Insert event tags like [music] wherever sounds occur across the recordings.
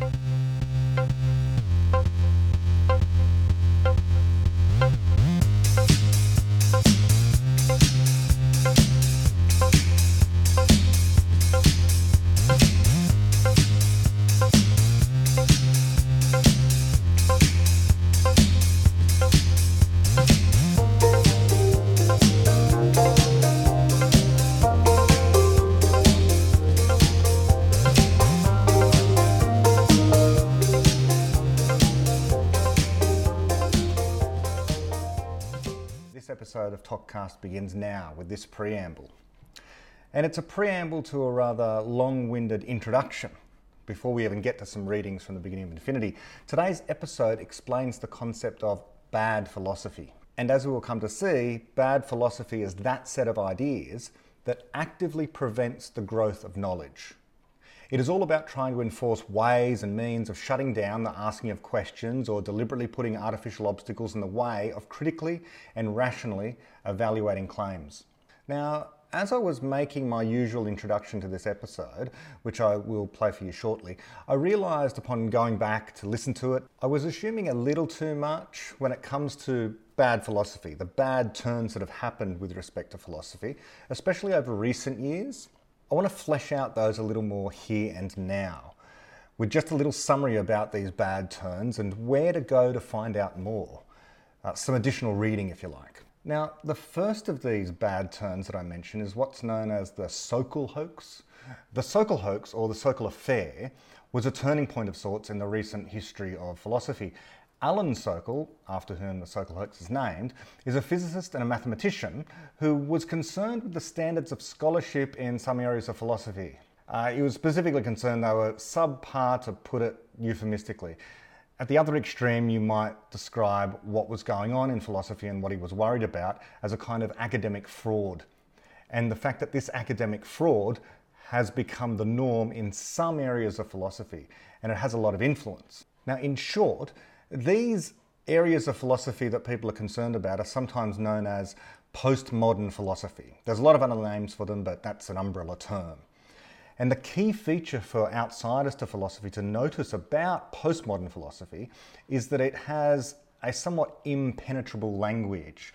This of begins now with this preamble. And it's a preamble to a rather long winded introduction before we even get to some readings from the beginning of Infinity. Today's episode explains the concept of bad philosophy. And as we will come to see, bad philosophy is that set of ideas that actively prevents the growth of knowledge. It is all about trying to enforce ways and means of shutting down the asking of questions or deliberately putting artificial obstacles in the way of critically and rationally evaluating claims. Now, as I was making my usual introduction to this episode, which I will play for you shortly, I realised upon going back to listen to it, I was assuming a little too much when it comes to bad philosophy, the bad turns that have happened with respect to philosophy, especially over recent years. I want to flesh out those a little more here and now, with just a little summary about these bad turns and where to go to find out more. Uh, some additional reading, if you like. Now, the first of these bad turns that I mention is what's known as the Sokal hoax. The Sokal hoax, or the Sokal affair, was a turning point of sorts in the recent history of philosophy. Alan Sokal, after whom the Sokal hoax is named, is a physicist and a mathematician who was concerned with the standards of scholarship in some areas of philosophy. Uh, he was specifically concerned they were subpar, to put it euphemistically. At the other extreme, you might describe what was going on in philosophy and what he was worried about as a kind of academic fraud. And the fact that this academic fraud has become the norm in some areas of philosophy and it has a lot of influence. Now, in short, these areas of philosophy that people are concerned about are sometimes known as postmodern philosophy. There's a lot of other names for them, but that's an umbrella term. And the key feature for outsiders to philosophy to notice about postmodern philosophy is that it has a somewhat impenetrable language.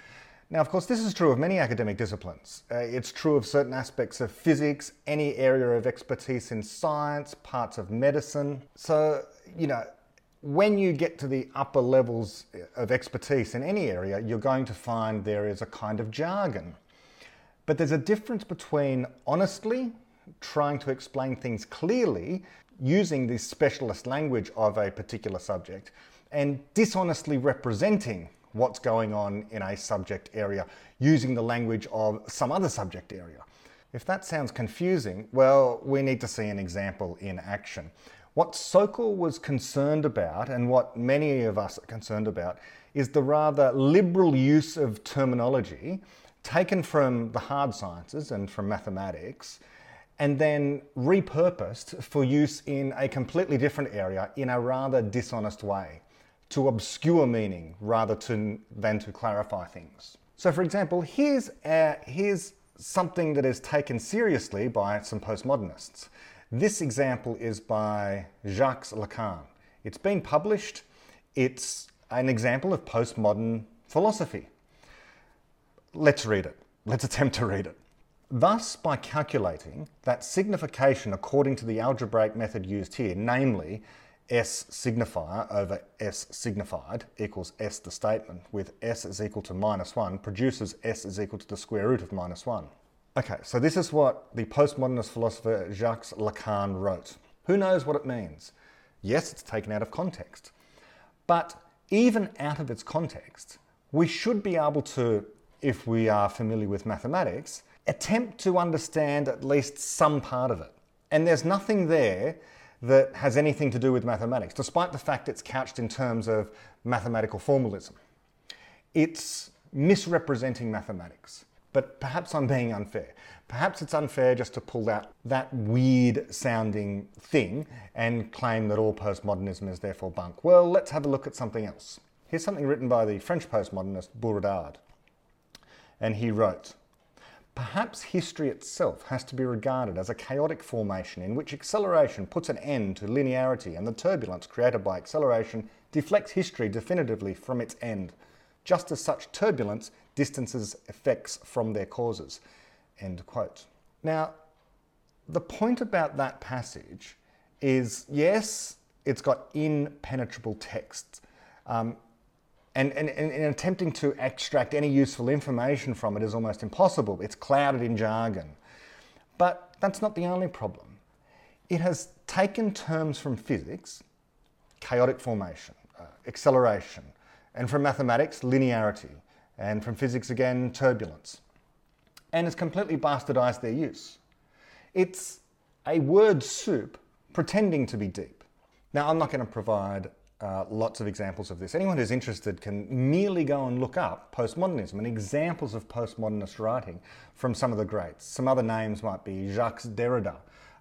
Now, of course, this is true of many academic disciplines. Uh, it's true of certain aspects of physics, any area of expertise in science, parts of medicine. So, you know, when you get to the upper levels of expertise in any area, you're going to find there is a kind of jargon. But there's a difference between honestly trying to explain things clearly using the specialist language of a particular subject and dishonestly representing what's going on in a subject area using the language of some other subject area. If that sounds confusing, well, we need to see an example in action. What Sokal was concerned about, and what many of us are concerned about, is the rather liberal use of terminology taken from the hard sciences and from mathematics and then repurposed for use in a completely different area in a rather dishonest way to obscure meaning rather to, than to clarify things. So, for example, here's, uh, here's something that is taken seriously by some postmodernists. This example is by Jacques Lacan. It's been published. It's an example of postmodern philosophy. Let's read it. Let's [laughs] attempt to read it. Thus, by calculating that signification according to the algebraic method used here, namely S signifier over S signified equals S the statement, with S is equal to minus 1, produces S is equal to the square root of minus 1. Okay, so this is what the postmodernist philosopher Jacques Lacan wrote. Who knows what it means? Yes, it's taken out of context. But even out of its context, we should be able to, if we are familiar with mathematics, attempt to understand at least some part of it. And there's nothing there that has anything to do with mathematics, despite the fact it's couched in terms of mathematical formalism. It's misrepresenting mathematics. But perhaps I'm being unfair. Perhaps it's unfair just to pull out that weird sounding thing and claim that all postmodernism is therefore bunk. Well, let's have a look at something else. Here's something written by the French postmodernist Baudrillard. And he wrote Perhaps history itself has to be regarded as a chaotic formation in which acceleration puts an end to linearity and the turbulence created by acceleration deflects history definitively from its end, just as such turbulence distances effects from their causes. End quote. Now, the point about that passage is yes, it's got impenetrable text. Um, and, and, and in attempting to extract any useful information from it is almost impossible. It's clouded in jargon. But that's not the only problem. It has taken terms from physics, chaotic formation, uh, acceleration, and from mathematics, linearity, and from physics again, turbulence, and has completely bastardized their use. It's a word soup pretending to be deep. Now, I'm not going to provide uh, lots of examples of this. Anyone who's interested can merely go and look up postmodernism and examples of postmodernist writing from some of the greats. Some other names might be Jacques Derrida,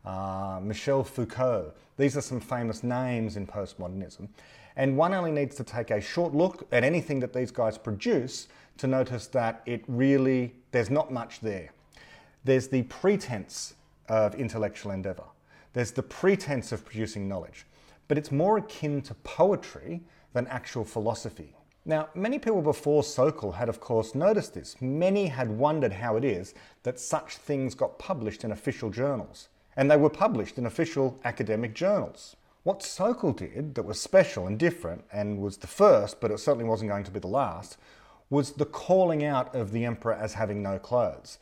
uh, Michel Foucault. These are some famous names in postmodernism. And one only needs to take a short look at anything that these guys produce to notice that it really, there's not much there. There's the pretense of intellectual endeavour. There's the pretense of producing knowledge but it's more akin to poetry than actual philosophy. Now, many people before Sokal had, of course, noticed this. Many had wondered how it is that such things got published in official journals, and they were published in official academic journals. What Sokal did that was special and different, and was the first, but it certainly wasn't going to be the last, was the calling out of the emperor as having no clothes.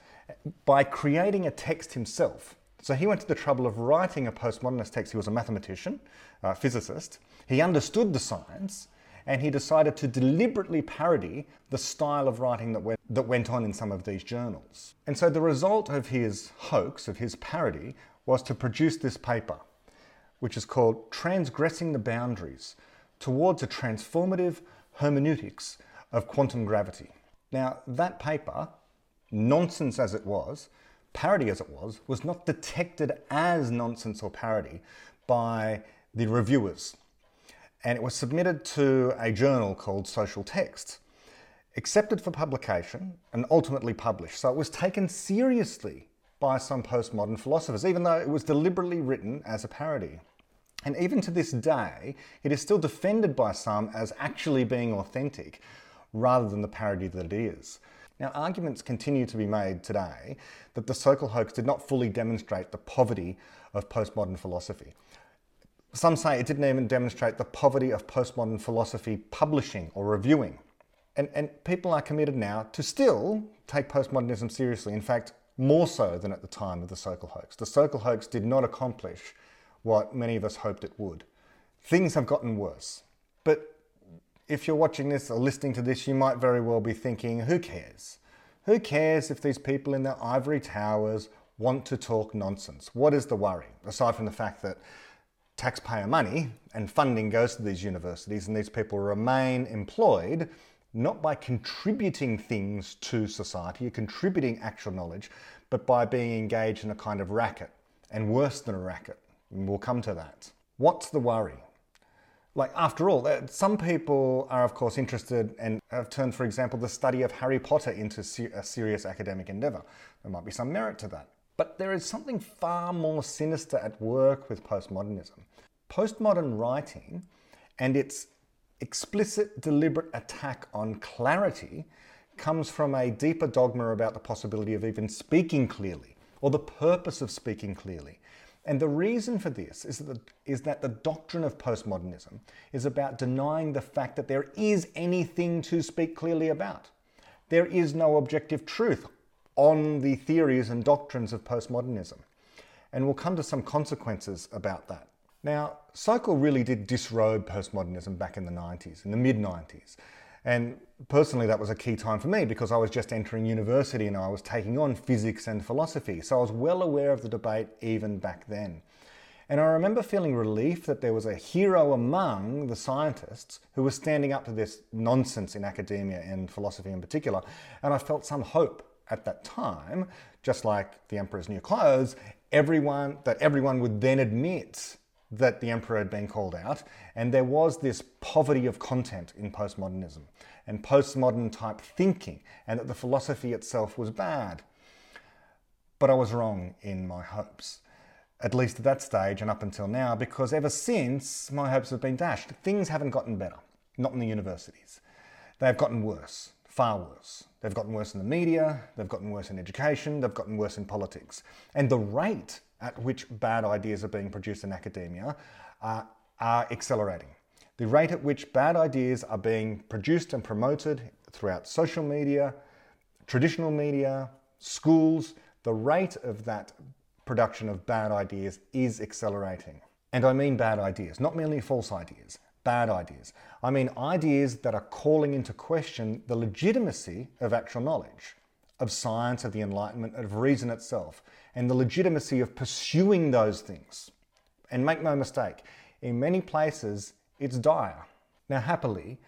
By creating a text himself, so he went to the trouble of writing a postmodernist text. He was a mathematician, a physicist. He understood the science, and he decided to deliberately parody the style of writing that went, that went on in some of these journals. And so the result of his hoax, of his parody, was to produce this paper, which is called Transgressing the Boundaries Towards a Transformative Hermeneutics of Quantum Gravity. Now, that paper, nonsense as it was, parody as it was, was not detected as nonsense or parody by the reviewers. And it was submitted to a journal called Social Text, accepted for publication, and ultimately published. So it was taken seriously by some postmodern philosophers, even though it was deliberately written as a parody. And even to this day, it is still defended by some as actually being authentic rather than the parody that it is. Now, arguments continue to be made today that the Sokal hoax did not fully demonstrate the poverty of postmodern philosophy. Some say it didn't even demonstrate the poverty of postmodern philosophy publishing or reviewing. And, and people are committed now to still take postmodernism seriously. In fact, more so than at the time of the Sokal hoax. The Sokal hoax did not accomplish what many of us hoped it would. Things have gotten worse. But if you're watching this or listening to this, you might very well be thinking, who cares? Who cares if these people in their ivory towers want to talk nonsense? What is the worry? Aside from the fact that taxpayer money and funding goes to these universities and these people remain employed not by contributing things to society, contributing actual knowledge, but by being engaged in a kind of racket, and worse than a racket. And we'll come to that. What's the worry? Like after all, some people are of course interested and have turned, for example, the study of Harry Potter into a serious academic endeavour. There might be some merit to that. But there is something far more sinister at work with postmodernism. Postmodern writing and its explicit, deliberate attack on clarity comes from a deeper dogma about the possibility of even speaking clearly or the purpose of speaking clearly. And the reason for this is that, the, is that the doctrine of postmodernism is about denying the fact that there is anything to speak clearly about. There is no objective truth on the theories and doctrines of postmodernism. And we'll come to some consequences about that. Now, Sokal really did disrobe postmodernism back in the 90s, in the mid 90s. And personally, that was a key time for me because I was just entering university and I was taking on physics and philosophy. So I was well aware of the debate even back then. And I remember feeling relief that there was a hero among the scientists who was standing up to this nonsense in academia and philosophy in particular. And I felt some hope at that time, just like the emperor's new clothes, everyone that everyone would then admit that the emperor had been called out, and there was this poverty of content in postmodernism and postmodern type thinking, and that the philosophy itself was bad. But I was wrong in my hopes, at least at that stage and up until now, because ever since my hopes have been dashed. Things haven't gotten better, not in the universities. They've gotten worse, far worse. They've gotten worse in the media, they've gotten worse in education, they've gotten worse in politics. And the rate at which bad ideas are being produced in academia uh, are accelerating. The rate at which bad ideas are being produced and promoted throughout social media, traditional media, schools, the rate of that production of bad ideas is accelerating. And I mean bad ideas, not merely false ideas, bad ideas. I mean ideas that are calling into question the legitimacy of actual knowledge, of science, of the Enlightenment, of reason itself, and the legitimacy of pursuing those things. And make no mistake, in many places it's dire. Now, happily,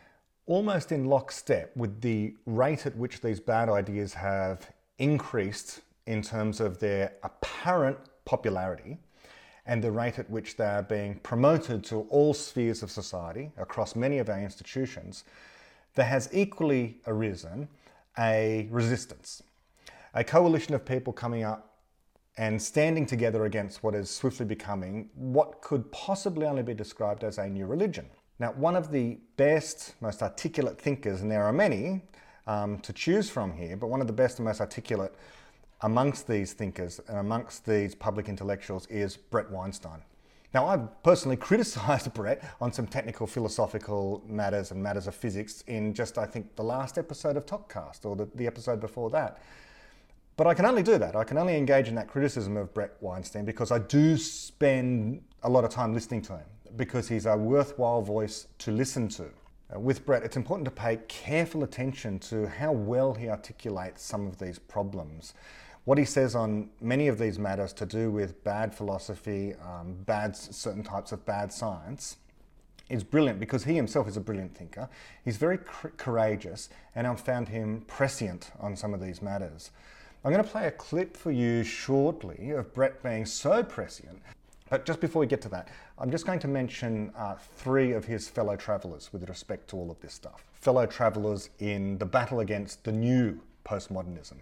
almost in lockstep with the rate at which these bad ideas have increased in terms of their apparent popularity and the rate at which they are being promoted to all spheres of society across many of our institutions, there has equally arisen a resistance, a coalition of people coming up and standing together against what is swiftly becoming what could possibly only be described as a new religion. Now, one of the best, most articulate thinkers, and there are many um, to choose from here, but one of the best and most articulate amongst these thinkers and amongst these public intellectuals is Bret Weinstein. Now, I've personally [laughs] criticised Bret on some technical philosophical matters and matters of physics in just, I think, the last episode of ToKCast or the, the episode before that. But I can only do that. I can only engage in that criticism of Bret Weinstein because I do spend a lot of time listening to him because he's a worthwhile voice to listen to. Uh, with Bret, it's important to pay careful attention to how well he articulates some of these problems. What he says on many of these matters to do with bad philosophy, um, bad certain types of bad science, is brilliant because he himself is a brilliant thinker. He's very courageous, and I've found him prescient on some of these matters. I'm going to play a clip for you shortly of Bret being so prescient but just before we get to that, I'm just going to mention uh, three of his fellow travellers with respect to all of this stuff. Fellow travellers in the battle against the new postmodernism.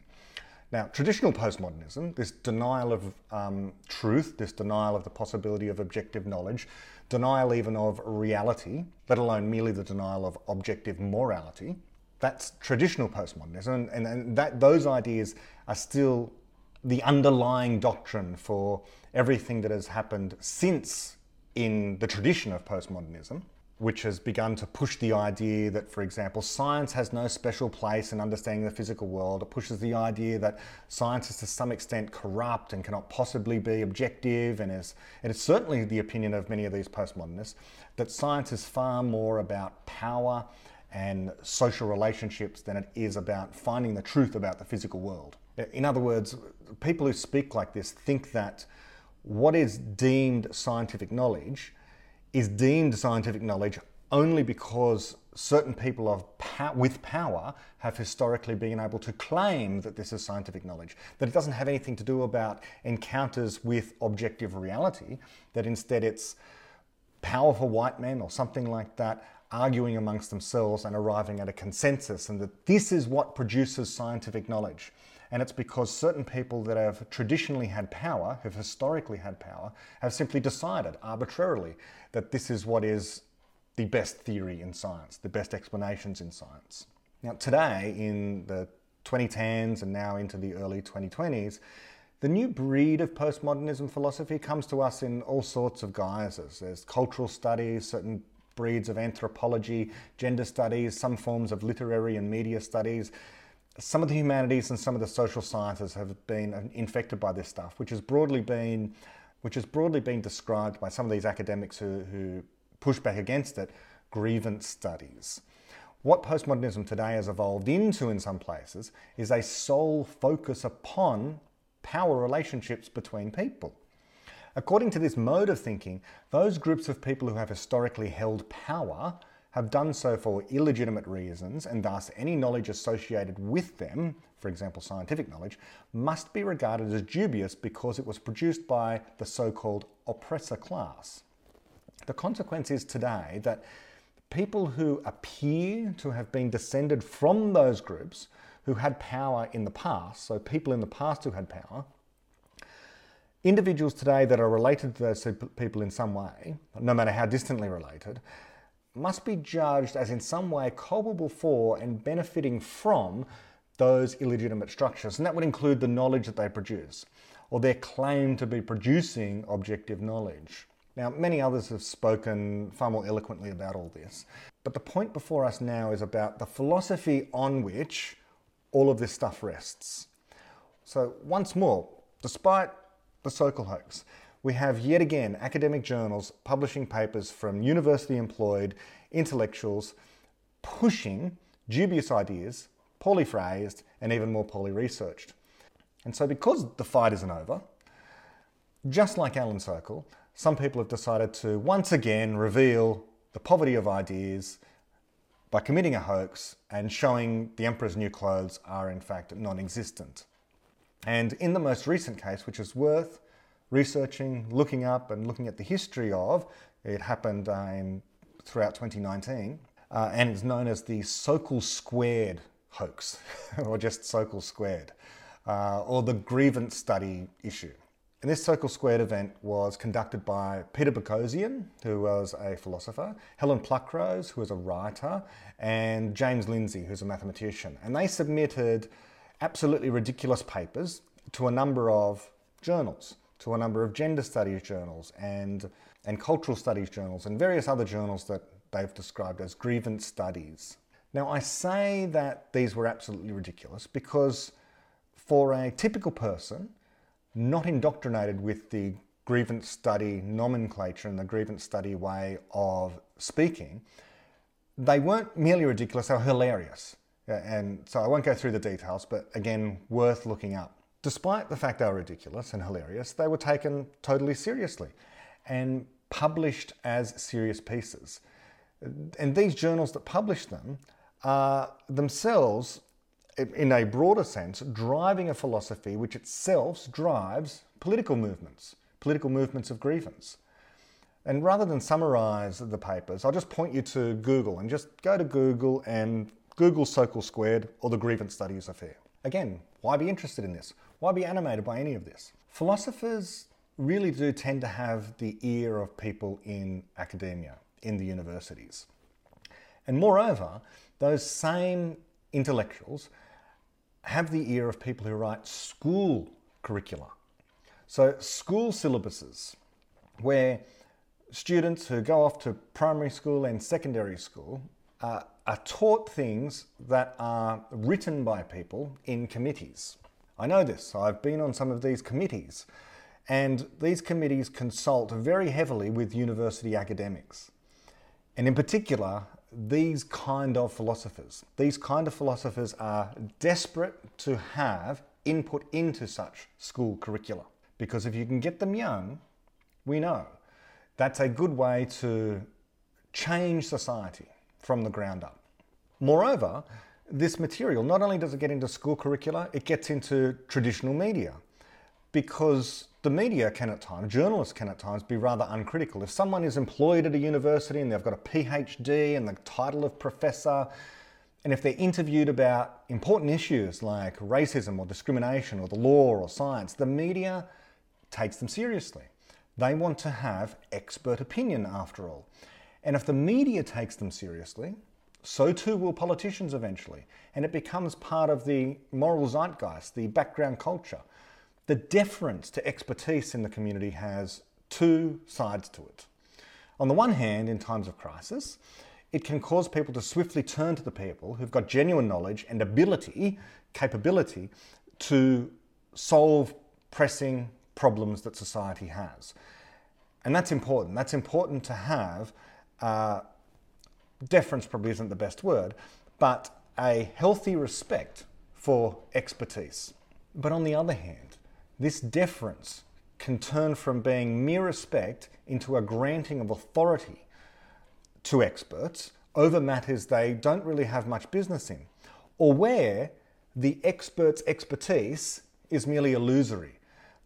Now, traditional postmodernism, this denial of um, truth, this denial of the possibility of objective knowledge, denial even of reality, let alone merely the denial of objective morality, that's traditional postmodernism, and, and that, those ideas are still the underlying doctrine for everything that has happened since in the tradition of postmodernism, which has begun to push the idea that, for example, science has no special place in understanding the physical world. It pushes the idea that science is to some extent corrupt and cannot possibly be objective, and is, it is certainly the opinion of many of these postmodernists that science is far more about power and social relationships than it is about finding the truth about the physical world. In other words, people who speak like this think that what is deemed scientific knowledge is deemed scientific knowledge only because certain people of with power have historically been able to claim that this is scientific knowledge, that it doesn't have anything to do about encounters with objective reality, that instead it's powerful white men or something like that arguing amongst themselves and arriving at a consensus, and that this is what produces scientific knowledge. And it's because certain people that have traditionally had power, have historically had power, have simply decided arbitrarily that this is what is the best theory in science, the best explanations in science. Now, today, in the 2010s and now into the early 2020s, the new breed of postmodernism philosophy comes to us in all sorts of guises. There's cultural studies, certain breeds of anthropology, gender studies, some forms of literary and media studies some of the humanities and some of the social sciences have been infected by this stuff, which has broadly been, which has broadly been described by some of these academics who, who push back against it, grievance studies. What postmodernism today has evolved into in some places is a sole focus upon power relationships between people. According to this mode of thinking, those groups of people who have historically held power have done so for illegitimate reasons, and thus any knowledge associated with them, for example scientific knowledge, must be regarded as dubious because it was produced by the so called oppressor class. The consequence is today that people who appear to have been descended from those groups who had power in the past, so people in the past who had power, Individuals today that are related to those people in some way, no matter how distantly related, must be judged as in some way culpable for and benefiting from those illegitimate structures. And that would include the knowledge that they produce or their claim to be producing objective knowledge. Now, many others have spoken far more eloquently about all this, but the point before us now is about the philosophy on which all of this stuff rests. So, once more, despite the Sokal hoax, we have yet again academic journals publishing papers from university employed intellectuals pushing dubious ideas, poorly phrased, and even more poorly researched. And so, because the fight isn't over, just like Alan Sokal, some people have decided to once again reveal the poverty of ideas by committing a hoax and showing the emperor's new clothes are in fact non existent. And in the most recent case, which is worth researching, looking up, and looking at the history of, it happened uh, in, throughout 2019, uh, and it's known as the Sokal Squared hoax, [laughs] or just Sokal Squared, uh, or the grievance study issue. And this Sokal Squared event was conducted by Peter Boghossian, who was a philosopher, Helen Pluckrose, who was a writer, and James Lindsay, who's a mathematician. And they submitted absolutely ridiculous papers to a number of journals, to a number of gender studies journals and, and cultural studies journals, and various other journals that they've described as grievance studies. Now, I say that these were absolutely ridiculous because for a typical person, not indoctrinated with the grievance study nomenclature and the grievance study way of speaking, they weren't merely ridiculous, they were hilarious. And so I won't go through the details, but again, worth looking up. Despite the fact they were ridiculous and hilarious, they were taken totally seriously and published as serious pieces. And these journals that published them are themselves in a broader sense, driving a philosophy which itself drives political movements, political movements of grievance. And rather than summarize the papers, I'll just point you to Google and just go to Google and Google Sokal Squared or the Grievance Studies Affair. Again, why be interested in this? Why be animated by any of this? Philosophers really do tend to have the ear of people in academia, in the universities. And moreover, those same intellectuals have the ear of people who write school curricula. So, school syllabuses, where students who go off to primary school and secondary school uh, are taught things that are written by people in committees. I know this, I've been on some of these committees, and these committees consult very heavily with university academics. And in particular, these kind of philosophers. These kind of philosophers are desperate to have input into such school curricula. Because if you can get them young, we know that's a good way to change society from the ground up. Moreover, this material not only does it get into school curricula, it gets into traditional media because the media can at times, journalists can at times be rather uncritical. If someone is employed at a university and they've got a PhD and the title of professor, and if they're interviewed about important issues like racism or discrimination or the law or science, the media takes them seriously. They want to have expert opinion after all. And if the media takes them seriously, so too will politicians eventually. And it becomes part of the moral zeitgeist, the background culture. The deference to expertise in the community has two sides to it. On the one hand, in times of crisis, it can cause people to swiftly turn to the people who've got genuine knowledge and ability, capability to solve pressing problems that society has. And that's important. That's important to have. Uh, deference probably isn't the best word, but a healthy respect for expertise. But on the other hand, this deference can turn from being mere respect into a granting of authority to experts over matters they don't really have much business in, or where the expert's expertise is merely illusory.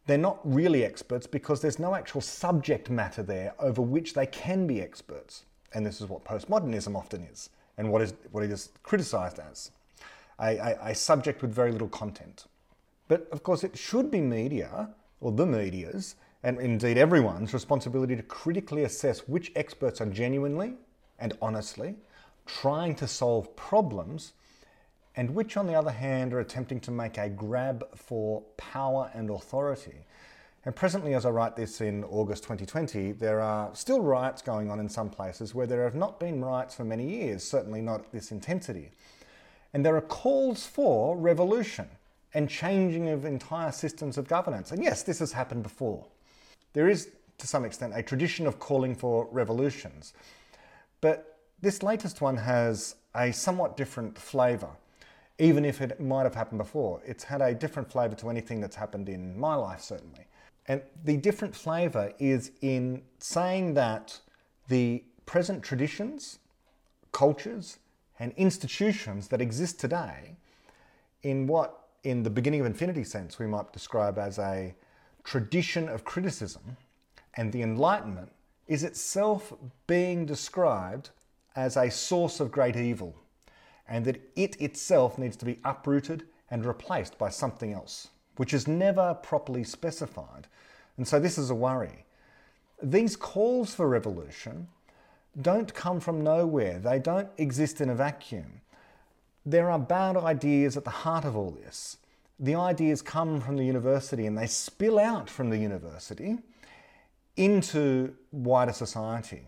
They're not really experts because there's no actual subject matter there over which they can be experts. And this is what postmodernism often is, and what, is, what it is criticized as a, a, a subject with very little content. But of course, it should be media or the media's, and indeed everyone's responsibility to critically assess which experts are genuinely and honestly trying to solve problems and which, on the other hand, are attempting to make a grab for power and authority. And presently, as I write this in August 2020, there are still riots going on in some places where there have not been riots for many years, certainly not at this intensity. And there are calls for revolution and changing of entire systems of governance. And yes, this has happened before. There is, to some extent, a tradition of calling for revolutions. But this latest one has a somewhat different flavour. Even if it might have happened before, it's had a different flavour to anything that's happened in my life, certainly. And the different flavour is in saying that the present traditions, cultures, and institutions that exist today, in what, in the beginning of infinity sense, we might describe as a tradition of criticism, and the Enlightenment is itself being described as a source of great evil, and that it itself needs to be uprooted and replaced by something else, which is never properly specified. And so this is a worry. These calls for revolution don't come from nowhere, they don't exist in a vacuum. There are bad ideas at the heart of all this. The ideas come from the university and they spill out from the university into wider society.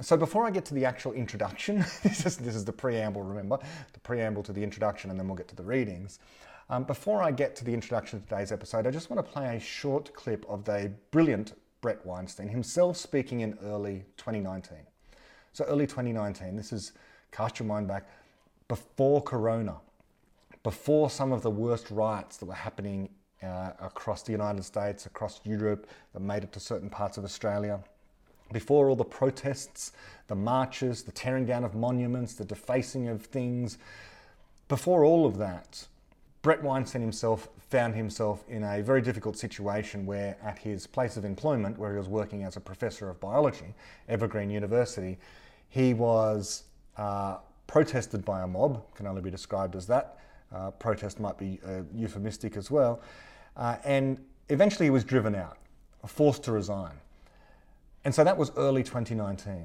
So before I get to the actual introduction, [laughs] this is, this is the preamble, remember, the preamble to the introduction, and then we'll get to the readings. Um, before I get to the introduction to today's episode, I just want to play a short clip of the brilliant Bret Weinstein himself speaking in early 2019. So early 2019, this is, cast your mind back, before Corona, before some of the worst riots that were happening uh, across the United States, across Europe, that made it to certain parts of Australia before all the protests, the marches, the tearing down of monuments, the defacing of things, before all of that, Bret Weinstein himself found himself in a very difficult situation where, at his place of employment, where he was working as a professor of biology, Evergreen University, he was uh, protested by a mob, can only be described as that. Uh, protest might be uh, euphemistic as well. Uh, and eventually he was driven out, forced to resign. And so that was early 2019.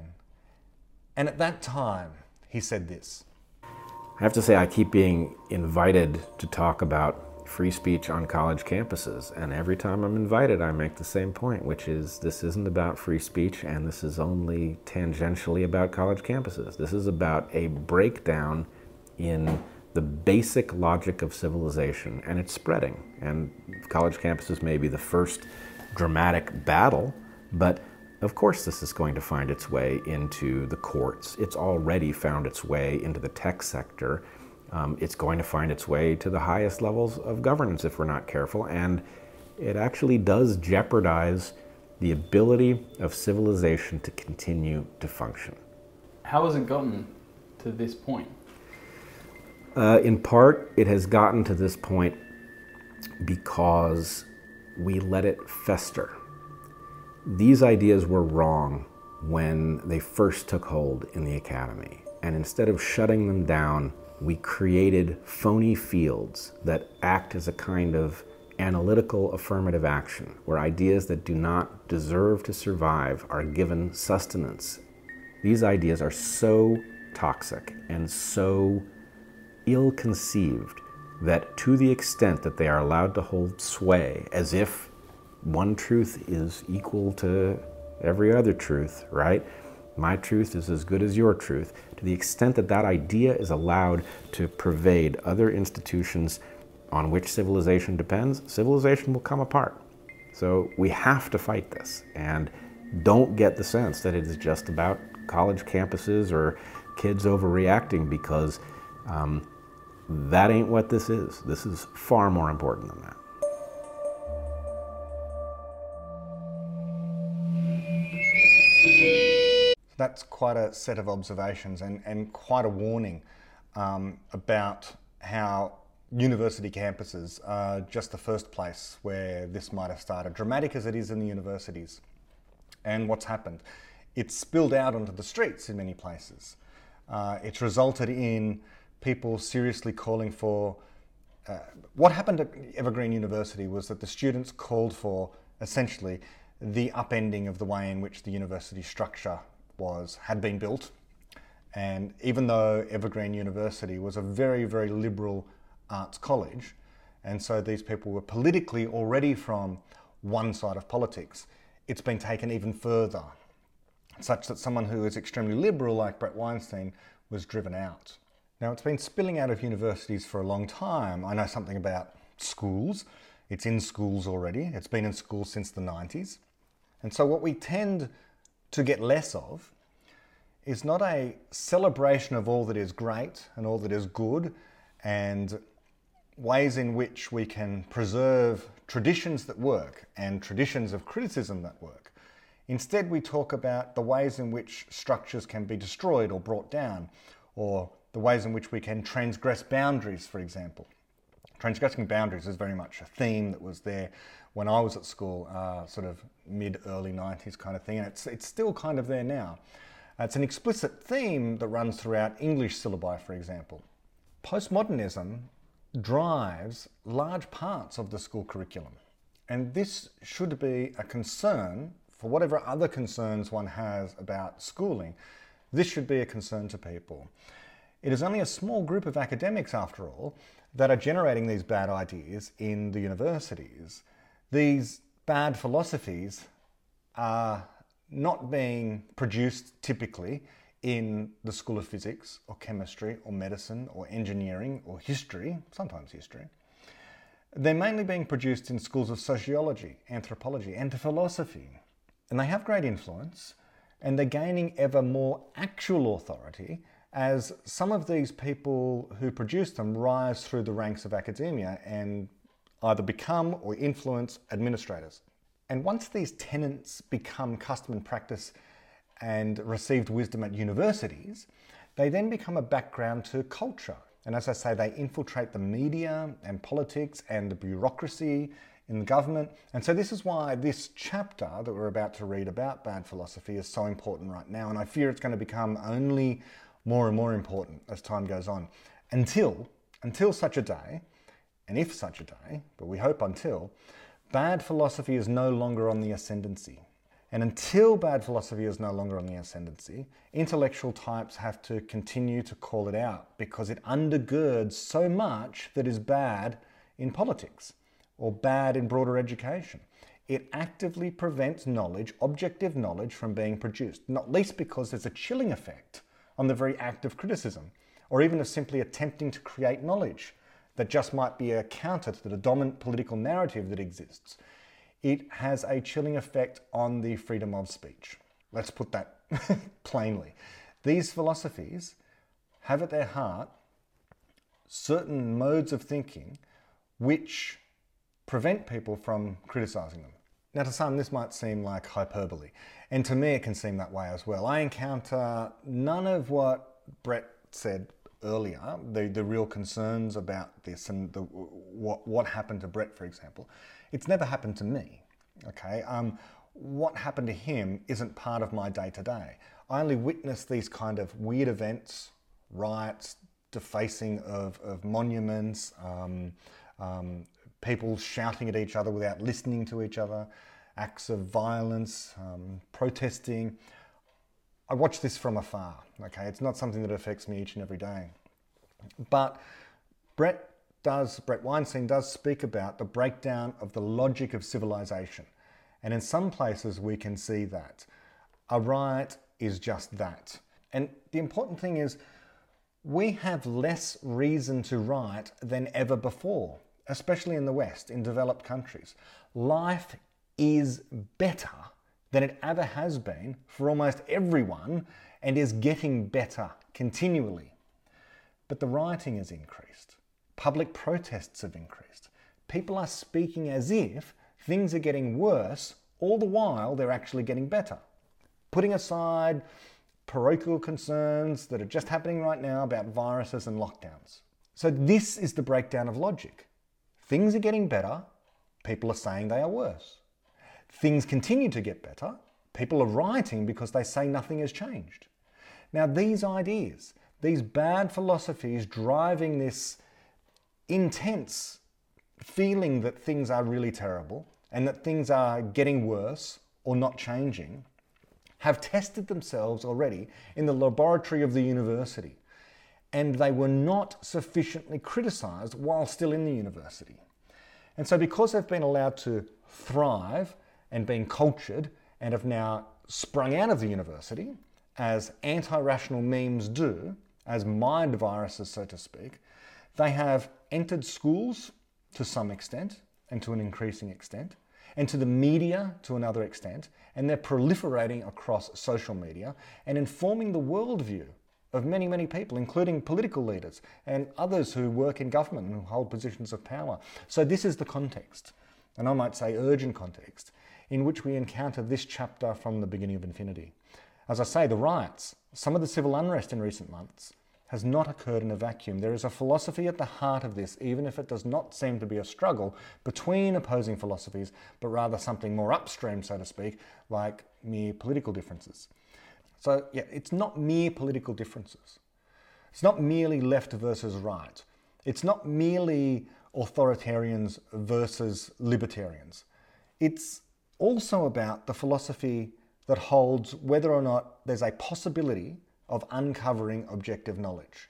And at that time, he said this. I have to say, I keep being invited to talk about free speech on college campuses. And every time I'm invited, I make the same point, which is this isn't about free speech and this is only tangentially about college campuses. This is about a breakdown in the basic logic of civilization and it's spreading. And college campuses may be the first dramatic battle, but of course, this is going to find its way into the courts. It's already found its way into the tech sector. Um, it's going to find its way to the highest levels of governance if we're not careful. And it actually does jeopardize the ability of civilization to continue to function. How has it gotten to this point? Uh, in part, it has gotten to this point because we let it fester these ideas were wrong when they first took hold in the academy. And instead of shutting them down, we created phony fields that act as a kind of analytical affirmative action, where ideas that do not deserve to survive are given sustenance. These ideas are so toxic and so ill conceived that, to the extent that they are allowed to hold sway as if one truth is equal to every other truth, right? My truth is as good as your truth. To the extent that that idea is allowed to pervade other institutions on which civilization depends, civilization will come apart. So we have to fight this and don't get the sense that it is just about college campuses or kids overreacting because um, that ain't what this is. This is far more important than that. That's quite a set of observations and, and quite a warning um, about how university campuses are just the first place where this might have started, dramatic as it is in the universities. And what's happened? It's spilled out onto the streets in many places. Uh, it's resulted in people seriously calling for uh, what happened at Evergreen University was that the students called for essentially the upending of the way in which the university structure was had been built. And even though Evergreen University was a very, very liberal arts college, and so these people were politically already from one side of politics, it's been taken even further, such that someone who is extremely liberal, like Bret Weinstein, was driven out. Now, it's been spilling out of universities for a long time. I know something about schools. It's in schools already. It's been in schools since the 90s. And so, what we tend to get less of is not a celebration of all that is great and all that is good and ways in which we can preserve traditions that work and traditions of criticism that work. Instead, we talk about the ways in which structures can be destroyed or brought down, or the ways in which we can transgress boundaries, for example. Transgressing boundaries is very much a theme that was there when I was at school, uh, sort of mid early 90s kind of thing, and it's, it's still kind of there now. It's an explicit theme that runs throughout English syllabi, for example. Postmodernism drives large parts of the school curriculum, and this should be a concern for whatever other concerns one has about schooling. This should be a concern to people. It is only a small group of academics, after all, that are generating these bad ideas in the universities. These bad philosophies are not being produced typically in the School of Physics or Chemistry or Medicine or Engineering or History, sometimes History. They're mainly being produced in schools of sociology, anthropology, and philosophy. And they have great influence, and they're gaining ever more actual authority as some of these people who produce them rise through the ranks of academia and either become or influence administrators. And once these tenets become custom and practice and received wisdom at universities, they then become a background to culture. And as I say, they infiltrate the media and politics and the bureaucracy in the government. And so, this is why this chapter that we're about to read about bad philosophy is so important right now. And I fear it's going to become only more and more important as time goes on until until such a day and if such a day but we hope until bad philosophy is no longer on the ascendancy. And until bad philosophy is no longer on the ascendancy intellectual types have to continue to call it out because it undergirds so much that is bad in politics or bad in broader education. It actively prevents knowledge, objective knowledge, from being produced, not least because there's a chilling effect on the very act of criticism, or even of simply attempting to create knowledge that just might be a counter to the dominant political narrative that exists. It has a chilling effect on the freedom of speech. Let's put that [laughs] plainly. These philosophies have at their heart certain modes of thinking which prevent people from criticizing them. Now, to some, this might seem like hyperbole, and to me, it can seem that way as well. I encounter none of what Bret said earlier, the, the real concerns about this and the, what, what happened to Bret, for example. It's never happened to me, okay? Um, what happened to him isn't part of my day to day. I only witness these kind of weird events, riots, defacing of, of monuments, um, um, people shouting at each other without listening to each other, acts of violence, um, protesting. I watch this from afar, okay? It's not something that affects me each and every day. But Bret does, Bret Weinstein does speak about the breakdown of the logic of civilization. And in some places we can see that. A riot is just that. And the important thing is, we have less reason to riot than ever before especially in the West, in developed countries. Life is better than it ever has been for almost everyone and is getting better continually. But the rioting has increased. Public protests have increased. People are speaking as if things are getting worse, all the while they're actually getting better. Putting aside parochial concerns that are just happening right now about viruses and lockdowns. So, this is the breakdown of logic. Things are getting better, people are saying they are worse. Things continue to get better, people are rioting because they say nothing has changed. Now, these ideas, these bad philosophies driving this intense feeling that things are really terrible and that things are getting worse or not changing have tested themselves already in the laboratory of the university and they were not sufficiently criticised while still in the university. And so, because they've been allowed to thrive and been cultured and have now sprung out of the university, as anti rational memes do, as mind viruses, so to speak, they have entered schools to some extent and to an increasing extent, and to the media to another extent, and they're proliferating across social media and informing the worldview of many, many people, including political leaders and others who work in government and who hold positions of power. So, this is the context, and I might say urgent context, in which we encounter this chapter from the beginning of infinity. As I say, the riots, some of the civil unrest in recent months, has not occurred in a vacuum. There is a philosophy at the heart of this, even if it does not seem to be a struggle between opposing philosophies, but rather something more upstream, so to speak, like mere political differences. So, yeah, it's not mere political differences. It's not merely left versus right. It's not merely authoritarians versus libertarians. It's also about the philosophy that holds whether or not there's a possibility of uncovering objective knowledge.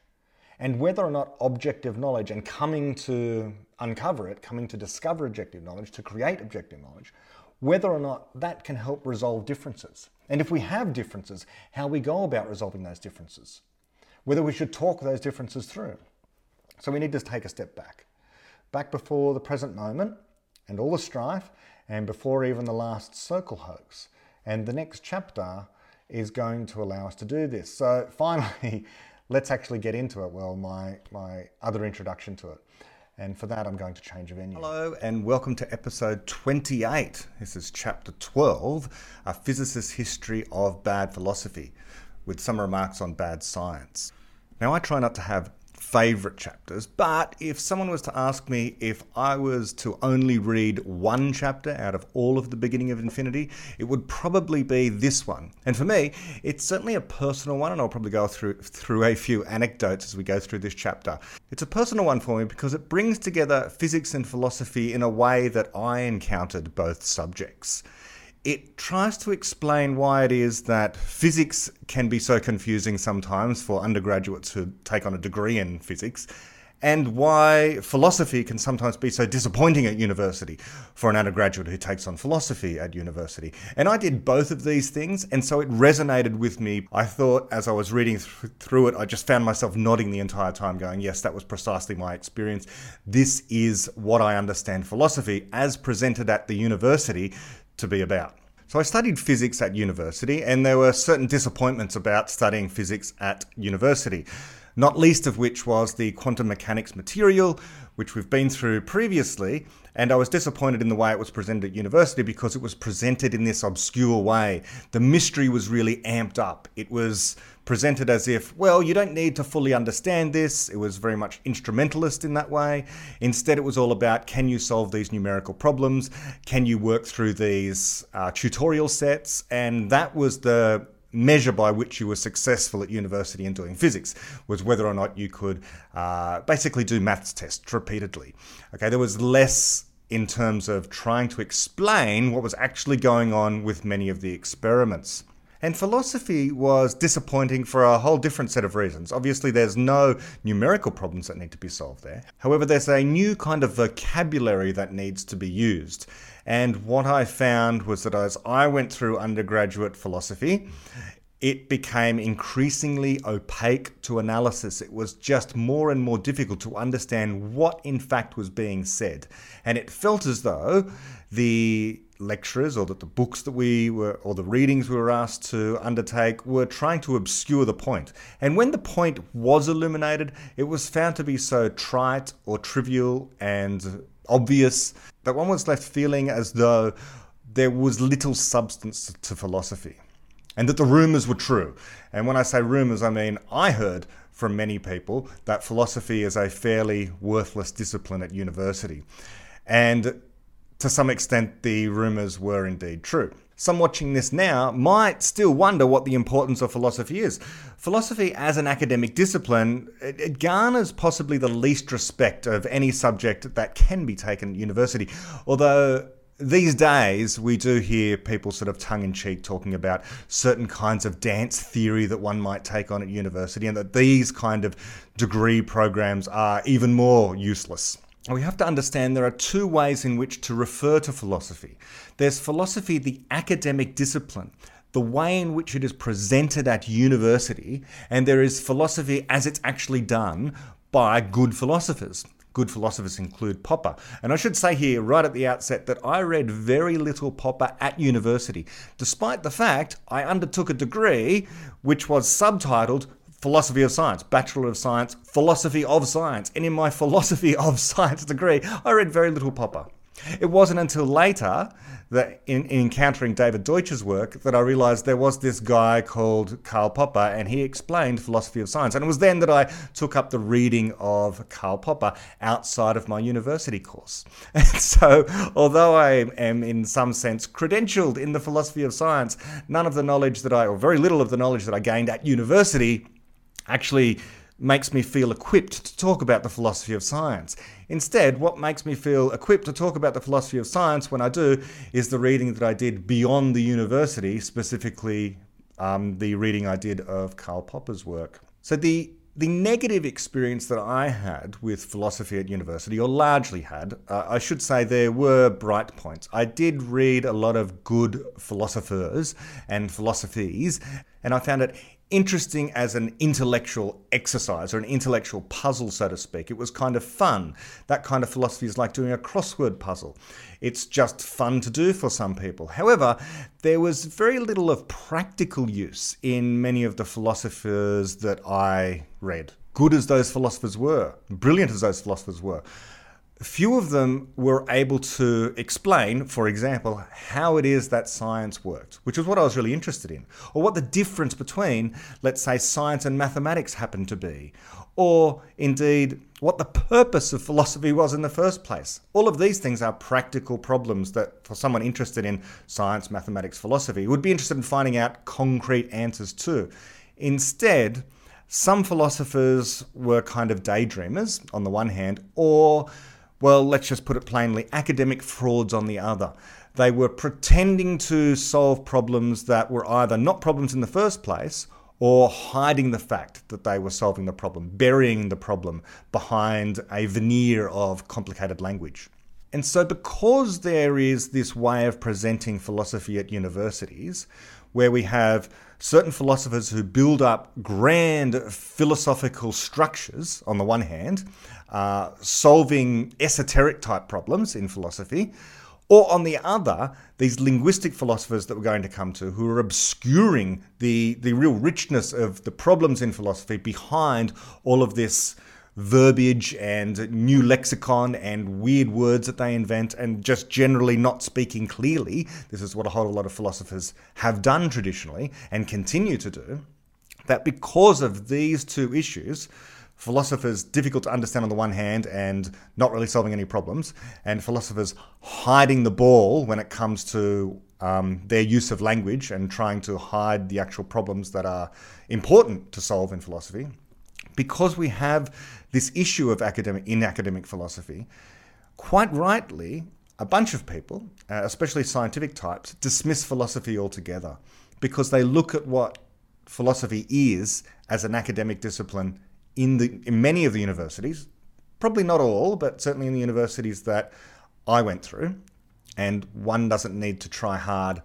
And whether or not objective knowledge and coming to uncover it, coming to discover objective knowledge, to create objective knowledge, whether or not that can help resolve differences. And if we have differences, how we go about resolving those differences. Whether we should talk those differences through. So we need to take a step back. Back before the present moment and all the strife, and before even the last Sokal hoax. And the next chapter is going to allow us to do this. So [laughs] finally, let's actually get into it. Well, my, my other introduction to it. And for that, I'm going to change venue. Hello, and welcome to episode 28. This is chapter 12 A Physicist's History of Bad Philosophy, with some remarks on bad science. Now, I try not to have favourite chapters, but if someone was to ask me if I was to only read one chapter out of all of the beginning of Infinity, it would probably be this one. And for me, it's certainly a personal one, and I'll probably go through through a few anecdotes as we go through this chapter. It's a personal one for me because it brings together physics and philosophy in a way that I encountered both subjects it tries to explain why it is that physics can be so confusing sometimes for undergraduates who take on a degree in physics, and why philosophy can sometimes be so disappointing at university for an undergraduate who takes on philosophy at university. And I did both of these things, and so it resonated with me. I thought as I was reading th- through it, I just found myself nodding the entire time, going, Yes, that was precisely my experience. This is what I understand philosophy as presented at the university to be about. So I studied physics at university, and there were certain disappointments about studying physics at university, not least of which was the quantum mechanics material, which we've been through previously, and I was disappointed in the way it was presented at university because it was presented in this obscure way. The mystery was really amped up. It was presented as if, well, you don't need to fully understand this. It was very much instrumentalist in that way. Instead, it was all about can you solve these numerical problems? Can you work through these uh, tutorial sets? And that was the measure by which you were successful at university in doing physics was whether or not you could uh, basically do maths tests repeatedly. Okay, there was less in terms of trying to explain what was actually going on with many of the experiments. And philosophy was disappointing for a whole different set of reasons. Obviously, there's no numerical problems that need to be solved there. However, there's a new kind of vocabulary that needs to be used. And what I found was that as I went through undergraduate philosophy, it became increasingly opaque to analysis. It was just more and more difficult to understand what in fact was being said. And it felt as though the lecturers or that the books that we were or the readings we were asked to undertake were trying to obscure the point. And when the point was illuminated, it was found to be so trite or trivial and obvious that one was left feeling as though there was little substance to philosophy and that the rumors were true. And when I say rumors, I mean I heard from many people that philosophy is a fairly worthless discipline at university. And to some extent the rumours were indeed true. Some watching this now might still wonder what the importance of philosophy is. Philosophy as an academic discipline, it, it garners possibly the least respect of any subject that can be taken at university. Although these days, we do hear people sort of tongue in cheek talking about certain kinds of dance theory that one might take on at university, and that these kind of degree programs are even more useless. We have to understand there are two ways in which to refer to philosophy. There's philosophy, the academic discipline, the way in which it is presented at university, and there is philosophy as it's actually done by good philosophers. Good philosophers include Popper. And I should say here, right at the outset, that I read very little Popper at university, despite the fact I undertook a degree which was subtitled Philosophy of Science, Bachelor of Science, Philosophy of Science. And in my [laughs] Philosophy of Science degree, I read very little Popper. It wasn't until later that in, in, encountering David Deutsch's work that I realized there was this guy called Karl Popper and he explained philosophy of science. And it was then that I took up the reading of Karl Popper outside of my university course. [laughs] And so, although I am in some sense credentialed in the philosophy of science, none of the knowledge that I, or very little of the knowledge that I gained at university, actually makes me feel equipped to talk about the philosophy of science. Instead, what makes me feel equipped to talk about the philosophy of science when I do is the reading that I did beyond the university, specifically um, the reading I did of Karl Popper's work. So the the negative experience that I had with philosophy at university, or largely had, uh, I should say there were bright points. I did read a lot of good philosophers and philosophies, and I found it interesting as an intellectual exercise or an intellectual puzzle, so to speak. It was kind of fun. That kind of philosophy is like doing a crossword puzzle. It's just fun to do for some people. However, there was very little of practical use in many of the philosophers that I read. Good as those philosophers were, brilliant as those philosophers were, few of them were able to explain, for example, how it is that science worked, which was what I was really interested in, or what the difference between, let's say, science and mathematics happened to be, or indeed what the purpose of philosophy was in the first place. All of these things are practical problems that, for someone interested in science, mathematics, philosophy, would be interested in finding out concrete answers to. Instead, some philosophers were kind of daydreamers on the one hand, or well, let's just put it plainly, academic frauds on the other. They were pretending to solve problems that were either not problems in the first place or hiding the fact that they were solving the problem, burying the problem behind a veneer of complicated language. And so, because there is this way of presenting philosophy at universities, where we have certain philosophers who build up grand philosophical structures on the one hand, uh, solving esoteric type problems in philosophy, or on the other, these linguistic philosophers that we're going to come to who are obscuring the, the real richness of the problems in philosophy behind all of this verbiage and new lexicon and weird words that they invent and just generally not speaking clearly. This is what a whole lot of philosophers have done traditionally and continue to do. That because of these two issues, philosophers difficult to understand on the one hand and not really solving any problems, and philosophers hiding the ball when it comes to um, their use of language and trying to hide the actual problems that are important to solve in philosophy. Because we have this issue of academic in academic philosophy, quite rightly, a bunch of people, uh, especially scientific types, dismiss philosophy altogether because they look at what philosophy is as an academic discipline in the in many of the universities, probably not all, but certainly in the universities that I went through. And one doesn't need to try hard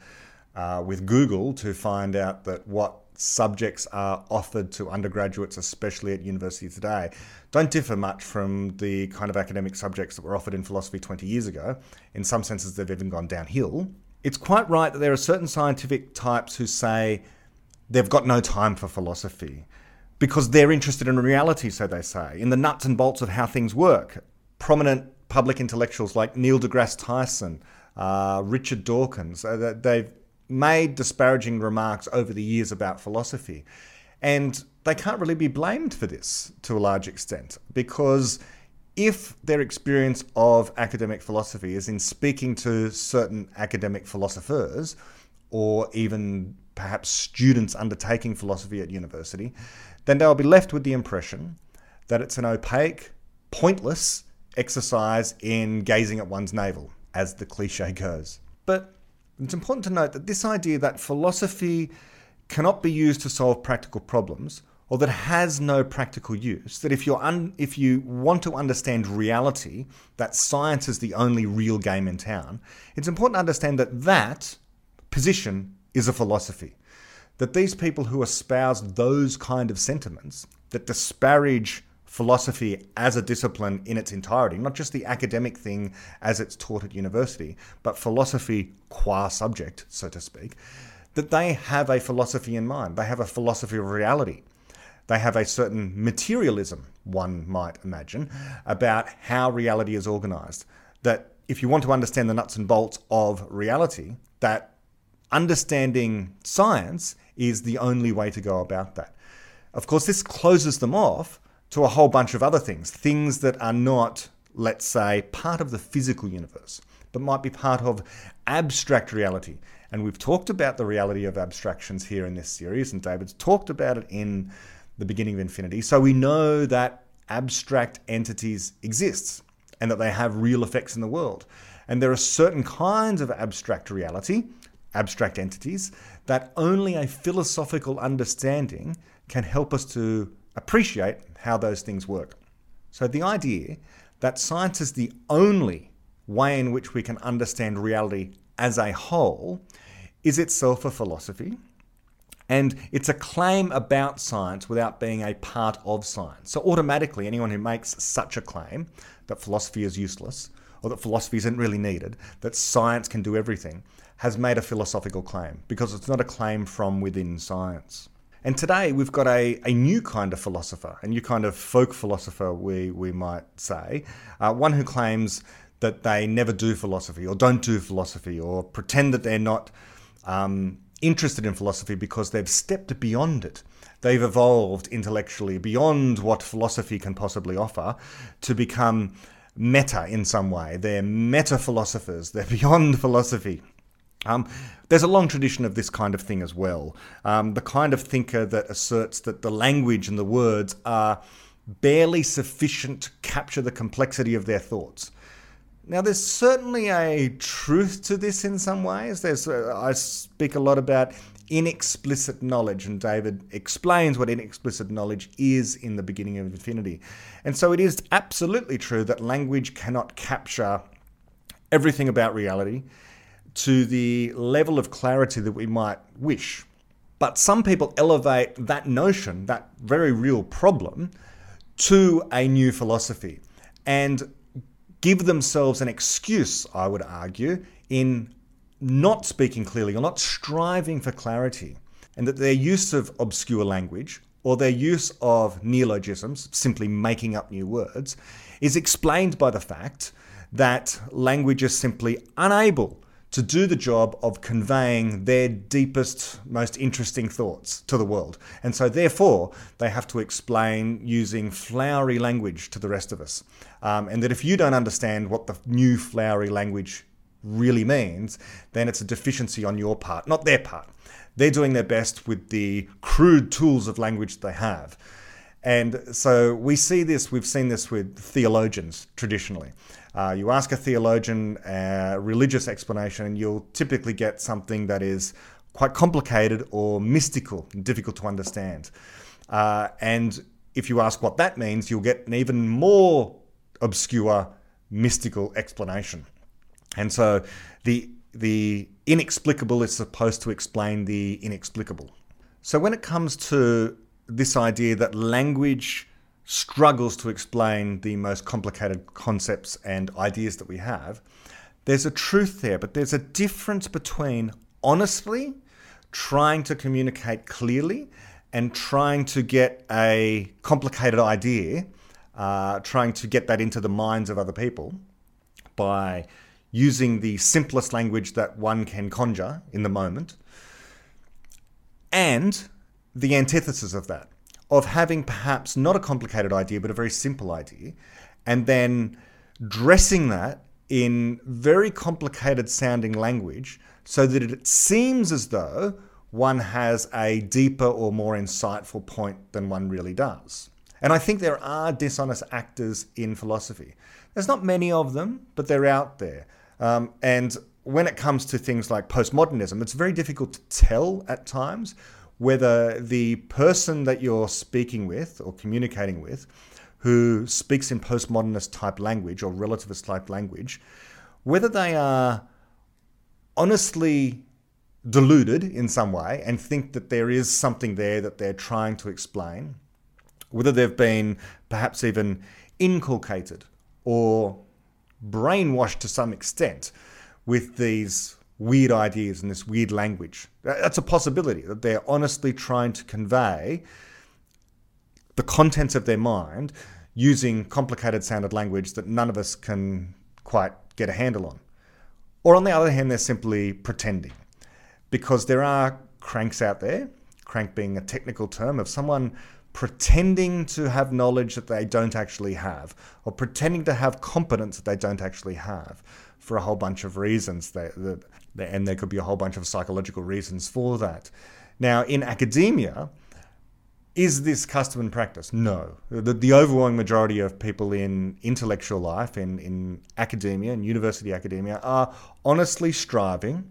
uh, with Google to find out that what subjects are offered to undergraduates, especially at university today, don't differ much from the kind of academic subjects that were offered in philosophy 20 years ago. In some senses, they've even gone downhill. It's quite right that there are certain scientific types who say they've got no time for philosophy because they're interested in reality, so they say, in the nuts and bolts of how things work. Prominent public intellectuals like Neil deGrasse Tyson, uh, Richard Dawkins, uh, they've made disparaging remarks over the years about philosophy. And they can't really be blamed for this to a large extent because if their experience of academic philosophy is in speaking to certain academic philosophers or even perhaps students undertaking philosophy at university, then they'll be left with the impression that it's an opaque, pointless exercise in gazing at one's navel, as the cliche goes. But it's important to note that this idea that philosophy cannot be used to solve practical problems or that has no practical use, that if, you're un- if you want to understand reality, that science is the only real game in town, it's important to understand that that position is a philosophy. That these people who espouse those kind of sentiments, that disparage philosophy as a discipline in its entirety, not just the academic thing as it's taught at university, but philosophy qua subject, so to speak, that they have a philosophy in mind. They have a philosophy of reality. They have a certain materialism, one might imagine, about how reality is organized. That if you want to understand the nuts and bolts of reality, that understanding science is the only way to go about that. Of course, this closes them off to a whole bunch of other things, things that are not, let's say, part of the physical universe, but might be part of abstract reality. And we've talked about the reality of abstractions here in this series, and David's talked about it in the beginning of infinity. So we know that abstract entities exist and that they have real effects in the world. And there are certain kinds of abstract reality, abstract entities, that only a philosophical understanding can help us to appreciate how those things work. So the idea that science is the only way in which we can understand reality as a whole is itself a philosophy and it's a claim about science without being a part of science. So, automatically, anyone who makes such a claim that philosophy is useless or that philosophy isn't really needed, that science can do everything, has made a philosophical claim because it's not a claim from within science. And today we've got a, a new kind of philosopher, a new kind of folk philosopher, we, we might say, uh, one who claims that they never do philosophy or don't do philosophy or pretend that they're not um, interested in philosophy because they've stepped beyond it. They've evolved intellectually beyond what philosophy can possibly offer to become meta in some way. They're meta philosophers, they're [laughs] beyond philosophy. Um, there's a long tradition of this kind of thing as well. Um, the kind of thinker that asserts that the language and the words are barely sufficient to capture the complexity of their thoughts. Now, there's certainly a truth to this in some ways. There's, uh, I speak a lot about inexplicit knowledge, and David explains what inexplicit knowledge is in the beginning of infinity. And so it is absolutely true that language cannot capture everything about reality to the level of clarity that we might wish. But some people elevate that notion, that very real problem, to a new philosophy. And give themselves an excuse, I would argue, in not speaking clearly or not striving for clarity. And that their use of obscure language or their use of neologisms, simply making up new words, is explained by the fact that language is simply unable to do the job of conveying their deepest, most interesting thoughts to the world. And so, therefore, they have to explain using flowery language to the rest of us. Um, and that if you don't understand what the new flowery language really means, then it's a deficiency on your part, not their part. They're doing their best with the crude tools of language they have. And so we see this, we've seen this with theologians traditionally. Uh, you ask a theologian a religious explanation, and you'll typically get something that is quite complicated or mystical difficult to understand. Uh, and if you ask what that means, you'll get an even more obscure, mystical explanation. And so the the inexplicable is supposed to explain the inexplicable. So when it comes to this idea that language struggles to explain the most complicated concepts and ideas that we have, there's a truth there, but there's a difference between honestly trying to communicate clearly and trying to get a complicated idea, uh, trying to get that into the minds of other people by using the simplest language that one can conjure in the moment, and the antithesis of that, of having perhaps not a complicated idea, but a very simple idea, and then dressing that in very complicated sounding language so that it seems as though one has a deeper or more insightful point than one really does. And I think there are dishonest actors in philosophy. There's not many of them, but they're out there. Um, and when it comes to things like postmodernism, it's very difficult to tell at times whether the person that you're speaking with or communicating with, who speaks in postmodernist type language or relativist type language, whether they are honestly deluded in some way and think that there is something there that they're trying to explain, whether they've been perhaps even inculcated or brainwashed to some extent with these weird ideas and this weird language. That's a possibility that they're honestly trying to convey the contents of their mind using complicated sounded language that none of us can quite get a handle on. Or on the other hand, they're simply pretending. Because there are cranks out there, crank being a technical term of someone pretending to have knowledge that they don't actually have, or pretending to have competence that they don't actually have for a whole bunch of reasons. And there could be a whole bunch of psychological reasons for that. Now, in academia, is this custom and practice? No. The, the, overwhelming majority of people in intellectual life, in, in academia and university academia, are honestly striving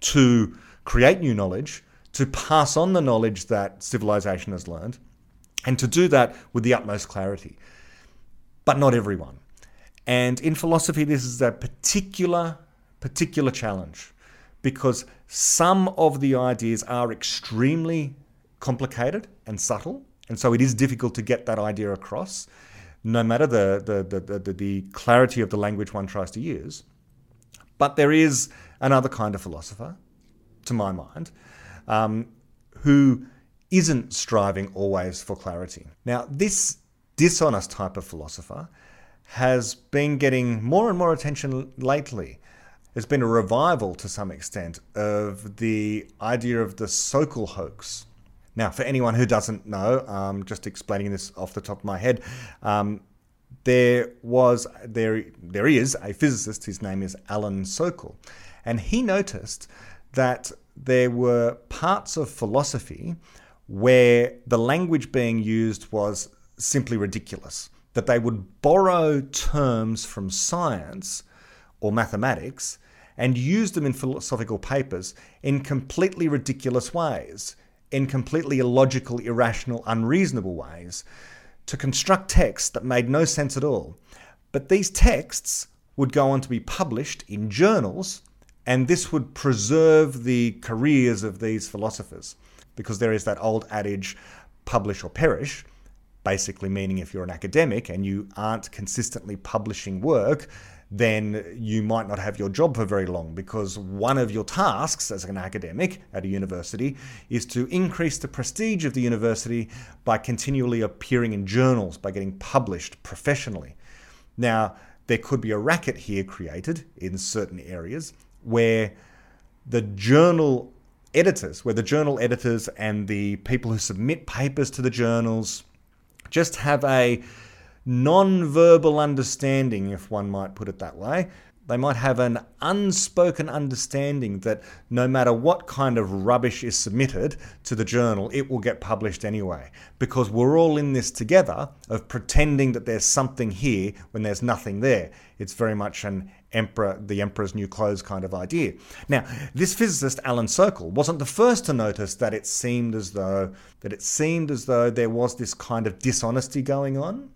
to create new knowledge, to pass on the knowledge that civilization has learned, and to do that with the utmost clarity. But not everyone. And in philosophy, this is a particular, particular challenge because some of the ideas are extremely complicated and subtle. And so it is difficult to get that idea across, no matter the, the, the, the, the clarity of the language one tries to use. But there is another kind of philosopher, to my mind, um, who isn't striving always for clarity. Now, this dishonest type of philosopher has been getting more and more attention lately. There's been a revival to some extent of the idea of the Sokal hoax. Now, for anyone who doesn't know, um, just explaining this off the top of my head, um, there was there there is a physicist. His name is Alan Sokal, and he noticed that there were parts of philosophy where the language being used was simply ridiculous. That they would borrow terms from science or mathematics and use them in philosophical papers in completely ridiculous ways, in completely illogical, irrational, unreasonable ways, to construct texts that made no sense at all. But these texts would go on to be published in journals, and this would preserve the careers of these philosophers because there is that old adage, publish or perish, basically meaning if you're an academic and you aren't consistently publishing work, then you might not have your job for very long because one of your tasks as an academic at a university is to increase the prestige of the university by continually appearing in journals, by getting published professionally. Now, there could be a racket here created in certain areas where the journal editors, where the journal editors and the people who submit papers to the journals just have a non-verbal understanding, if one might put it that way, they might have an unspoken understanding that no matter what kind of rubbish is submitted to the journal, it will get published anyway. Because we're all in this together of pretending that there's something here when there's nothing there. It's very much an emperor, the emperor's new clothes kind of idea. Now, this physicist Alan Sokal wasn't the first to notice that it seemed as though that it seemed as though there was this kind of dishonesty going on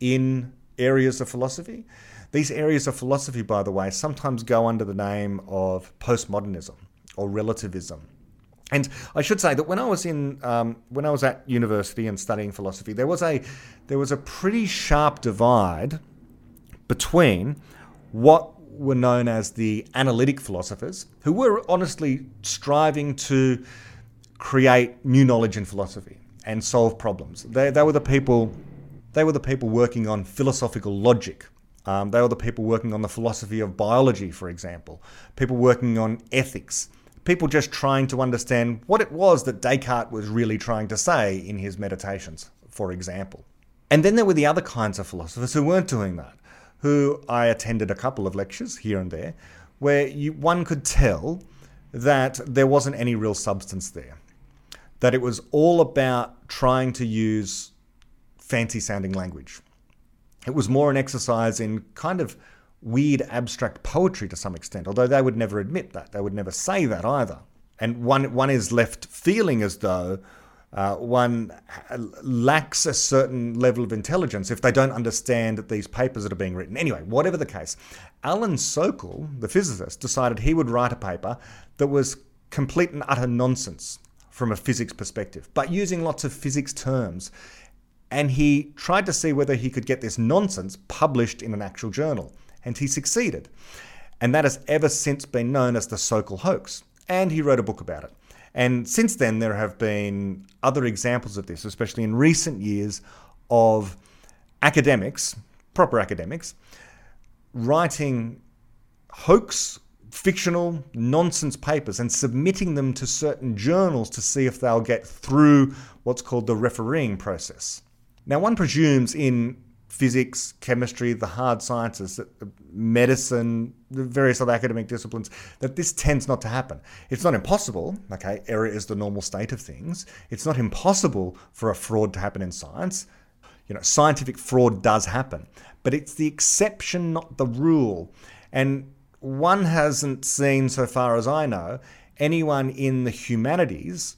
in areas of philosophy. These areas of philosophy, by the way, sometimes go under the name of postmodernism or relativism. And I should say that when I was in um, when I was at university and studying philosophy, there was a there was a pretty sharp divide between what were known as the analytic philosophers, who were honestly striving to create new knowledge in philosophy and solve problems. They, they were the people they were the people working on philosophical logic um, they were the people working on the philosophy of biology, for example, people working on ethics, people just trying to understand what it was that Descartes was really trying to say in his meditations, for example. And then there were the other kinds of philosophers who weren't doing that, who I attended a couple of lectures here and there, where you, one could tell that there wasn't any real substance there. That it was all about trying to use fancy sounding language. It was more an exercise in kind of weird abstract poetry to some extent, although they would never admit that. They would never say that either. And one, one is left feeling as though uh, one lacks a certain level of intelligence if they don't understand these papers that are being written. Anyway, whatever the case, Alan Sokal, the physicist, decided he would write a paper that was complete and utter nonsense from a physics perspective, but using lots of physics terms. And he tried to see whether he could get this nonsense published in an actual journal, and he succeeded. And that has ever since been known as the Sokal hoax. And he wrote a book about it. And since then, there have been other examples of this, especially in recent years, of academics, proper academics, writing hoax, fictional, nonsense papers and submitting them to certain journals to see if they'll get through what's called the refereeing process. Now, one presumes in physics, chemistry, the hard sciences, medicine, the various other academic disciplines, that this tends not to happen. It's not impossible, okay, error is the normal state of things. It's not impossible for a fraud to happen in science. You know, scientific fraud does happen, but it's the exception, not the rule. And one hasn't seen, so far as I know, anyone in the humanities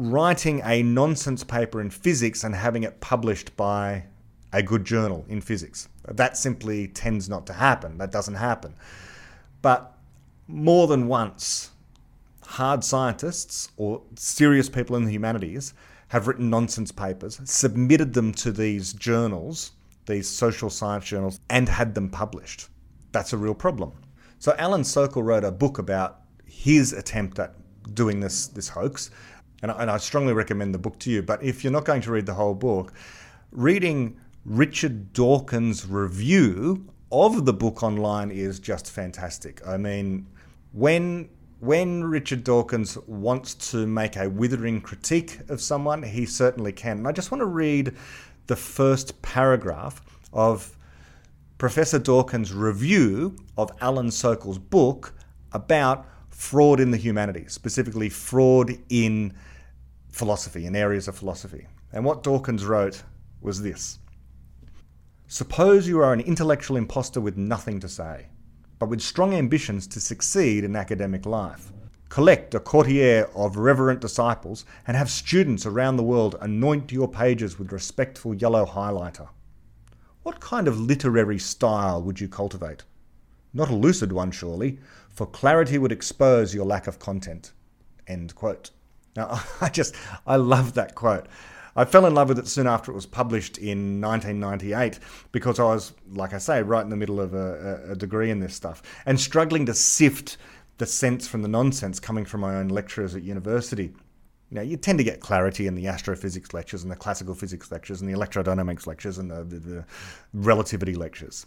writing a nonsense paper in physics and having it published by a good journal in physics. That simply tends not to happen. That doesn't happen. But more than once, hard scientists or serious people in the humanities have written nonsense papers, submitted them to these journals, these social science journals, and had them published. That's a real problem. So Alan Sokal wrote a book about his attempt at doing this, this hoax, and I, and I strongly recommend the book to you. But if you're not going to read the whole book, reading Richard Dawkins' review of the book online is just fantastic. I mean, when when Richard Dawkins wants to make a withering critique of someone, he certainly can. And I just want to read the first paragraph of Professor Dawkins' review of Alan Sokal's book about fraud in the humanities, specifically fraud in philosophy, in areas of philosophy. And what Dawkins wrote was this Suppose you are an intellectual impostor with nothing to say, but with strong ambitions to succeed in academic life. Collect a coterie of reverent disciples and have students around the world anoint your pages with respectful yellow highlighter. What kind of literary style would you cultivate? Not a lucid one, surely, for clarity would expose your lack of content. End quote. Now, [laughs] I just, I love that quote. I fell in love with it soon after it was published in 1998 because I was, like I say, right in the middle of a, a degree in this stuff and struggling to sift the sense from the nonsense coming from my own lecturers at university. Know, you tend to get clarity in the astrophysics lectures and the classical physics lectures and the electrodynamics lectures and the, the, the relativity lectures.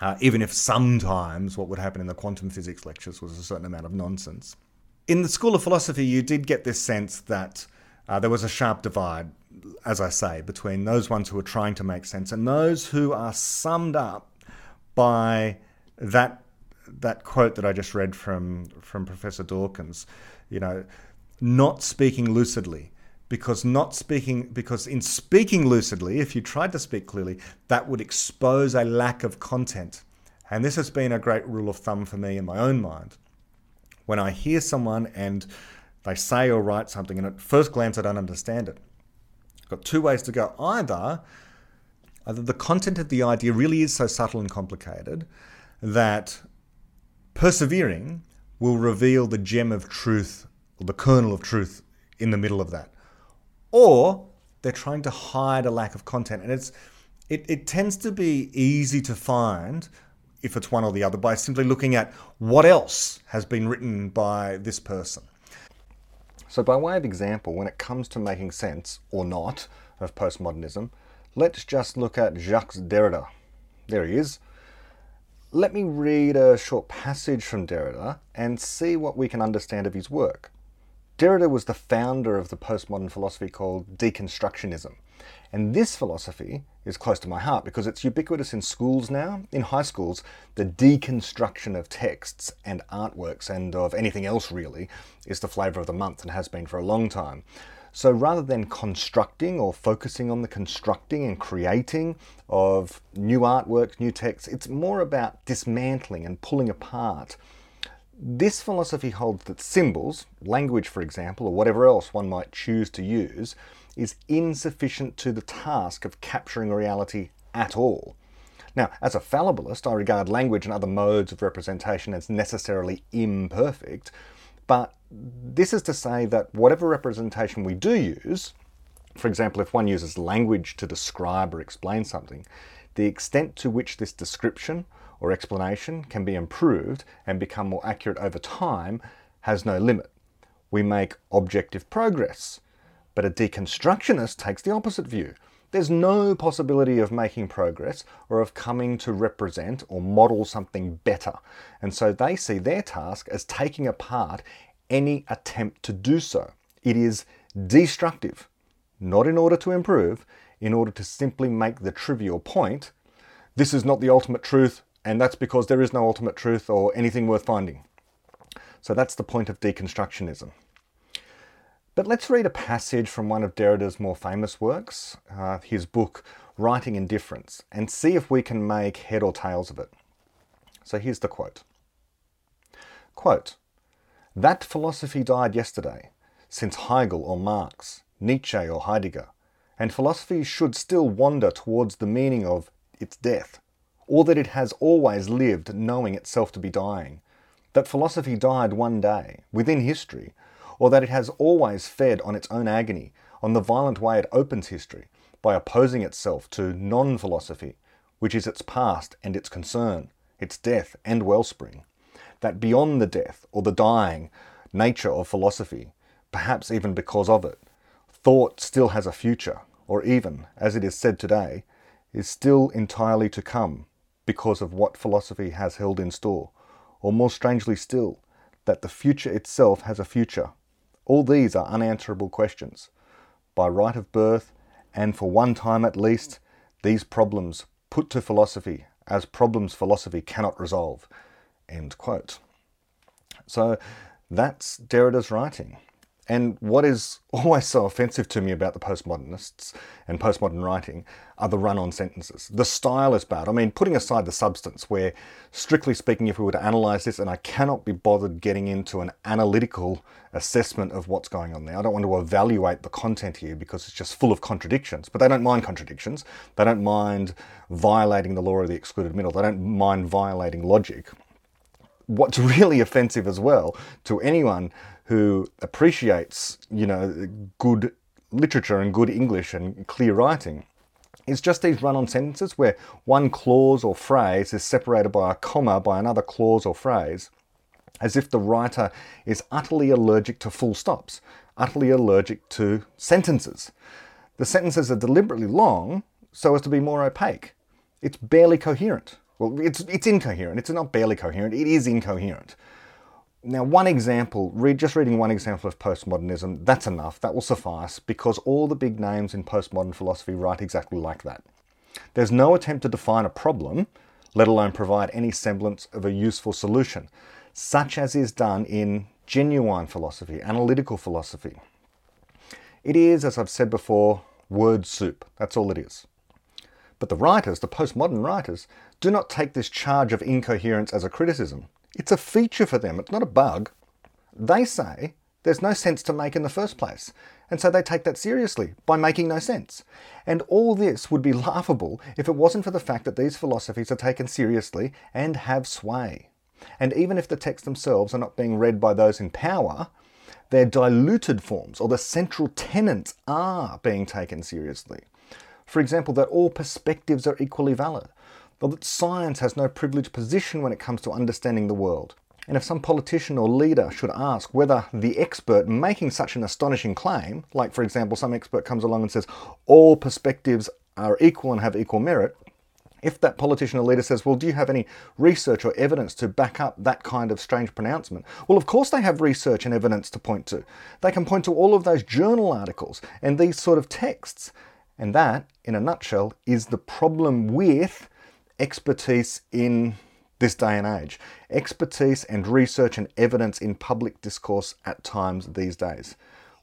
Uh, even if sometimes what would happen in the quantum physics lectures was a certain amount of nonsense. In the School of Philosophy, you did get this sense that uh, there was a sharp divide as I say, between those ones who are trying to make sense and those who are summed up by that that quote that I just read from from Professor Dawkins, you know, not speaking lucidly. Because not speaking, because in speaking lucidly, if you tried to speak clearly, that would expose a lack of content. And this has been a great rule of thumb for me in my own mind. When I hear someone and they say or write something, and at first glance I don't understand it, I've got two ways to go. Either, either the content of the idea really is so subtle and complicated that persevering will reveal the gem of truth or the kernel of truth in the middle of that. Or they're trying to hide a lack of content. And it's it, it tends to be easy to find if it's one or the other by simply looking at what else has been written by this person. So, by way of example, when it comes to making sense, or not, of postmodernism, let's just look at Jacques Derrida. There he is. Let me read a short passage from Derrida and see what we can understand of his work. Derrida was the founder of the postmodern philosophy called deconstructionism. And this philosophy is close to my heart because it's ubiquitous in schools now. In high schools, the deconstruction of texts and artworks and of anything else really is the flavour of the month and has been for a long time. So rather than constructing or focusing on the constructing and creating of new artworks, new texts, it's more about dismantling and pulling apart. This philosophy holds that symbols, language for example, or whatever else one might choose to use, is insufficient to the task of capturing reality at all. Now, as a fallibilist, I regard language and other modes of representation as necessarily imperfect, but this is to say that whatever representation we do use, for example, if one uses language to describe or explain something, the extent to which this description or explanation can be improved and become more accurate over time has no limit. We make objective progress, but a deconstructionist takes the opposite view. There's no possibility of making progress or of coming to represent or model something better. And so they see their task as taking apart any attempt to do so. It is destructive, not in order to improve, in order to simply make the trivial point this is not the ultimate truth, and that's because there is no ultimate truth or anything worth finding. So that's the point of deconstructionism. But let's read a passage from one of Derrida's more famous works, uh, his book Writing and Difference, and see if we can make head or tails of it. So here's the quote. Quote, that philosophy died yesterday, since Hegel or Marx, Nietzsche or Heidegger, and philosophy should still wander towards the meaning of its death, or that it has always lived knowing itself to be dying, that philosophy died one day, within history, or that it has always fed on its own agony, on the violent way it opens history, by opposing itself to non philosophy, which is its past and its concern, its death and wellspring that beyond the death or the dying nature of philosophy, perhaps even because of it, thought still has a future, or even, as it is said today, is still entirely to come because of what philosophy has held in store, or more strangely still, that the future itself has a future. All these are unanswerable questions. By right of birth, and for one time at least, these problems put to philosophy as problems philosophy cannot resolve. End quote. So that's Derrida's writing. And what is [laughs] always so offensive to me about the postmodernists and postmodern writing are the run on sentences. The style is bad. I mean, putting aside the substance, where strictly speaking, if we were to analyze this, and I cannot be bothered getting into an analytical assessment of what's going on there. I don't want to evaluate the content here because it's just full of contradictions, but they don't mind contradictions. They don't mind violating the law of the excluded middle. They don't mind violating logic what's [laughs] really offensive as well to anyone who appreciates, you know, good literature and good English and clear writing It's just these run on sentences where one clause or phrase is separated by a comma by another clause or phrase, as if the writer is utterly allergic to full stops, utterly allergic to sentences. The sentences are deliberately long so as to be more opaque. It's barely coherent. Well, it's, it's incoherent. It's not barely coherent, it is incoherent. Now, one example, read, just reading one example of postmodernism, that's enough, that will suffice, because all the big names in postmodern philosophy write exactly like that. There's no attempt to define a problem, let alone provide any semblance of a useful solution, such as is done in genuine philosophy, analytical philosophy. It is, as I've said before, word soup. That's all it is. But the writers, the postmodern writers, do not take this charge of incoherence as a criticism. It's a feature for them, it's not a bug. They say there's no sense to make in the first place, and so they take that seriously by making no sense. And all this would be [laughs] laughable if it wasn't for the fact that these philosophies are taken seriously and have sway. And even if the texts themselves are not being read by those in power, their diluted forms or the central tenets are being taken seriously. For example, that all perspectives are equally valid, or that science has no privileged position when it comes to understanding the world. And if some politician or leader should ask whether the expert making such an astonishing claim, like for example, some expert comes along and says all perspectives are equal and have equal merit, If that politician or leader says, Well, do you have any research or evidence to back up that kind of strange pronouncement? Well, of course they have research and evidence to point to. They can point to all of those journal articles and these sort of texts. And that, in a nutshell, is the problem with expertise in this day and age. Expertise and research and evidence in public discourse at times these days.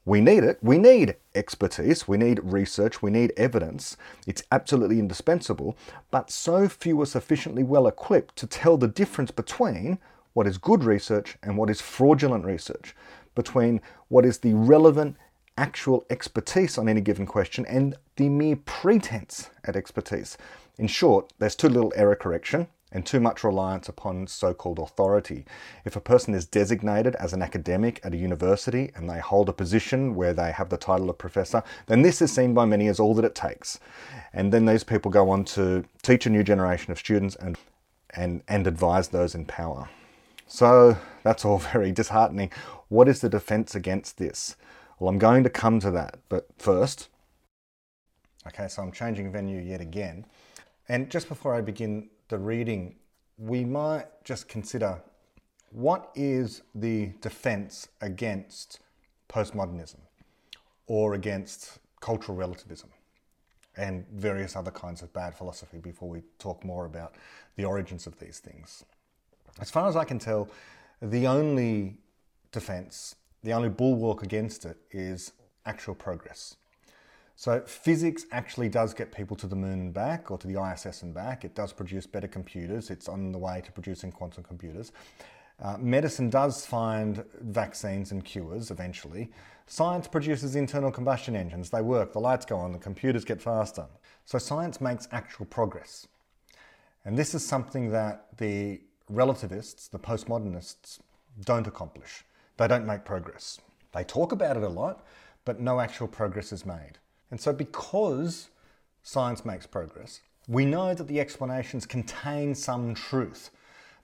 We need it. We need expertise. We need research. We need evidence. It's absolutely indispensable. But so few are sufficiently well equipped to tell the difference between what is good research and what is fraudulent research, between what is the relevant actual expertise on any given question and the mere pretense at expertise. In short, there's too little error correction and too much reliance upon so called authority. If a person is designated as an academic at a university and they hold a position where they have the title of professor, then this is seen by many as all that it takes. And then these people go on to teach a new generation of students and, and, and advise those in power. So that's all [laughs] very disheartening. What is the defense against this? Well, I'm going to come to that, but first, okay, so I'm changing venue yet again. And just before I begin the reading, we might just consider what is the defense against postmodernism or against cultural relativism and various other kinds of bad philosophy before we talk more about the origins of these things. As far as I can tell, the only defense, the only bulwark against it is actual progress. So physics actually does get people to the moon and back, or to the ISS and back. It does produce better computers. It's on the way to producing quantum computers. Uh, medicine does find vaccines and cures eventually. Science produces internal combustion engines. They work, the lights go on, the computers get faster. So science makes actual progress. And this is something that the relativists, the postmodernists, don't accomplish. They don't make progress. They talk about it a lot, but no actual progress is made. And so, because science makes progress, we know that the explanations contain some truth,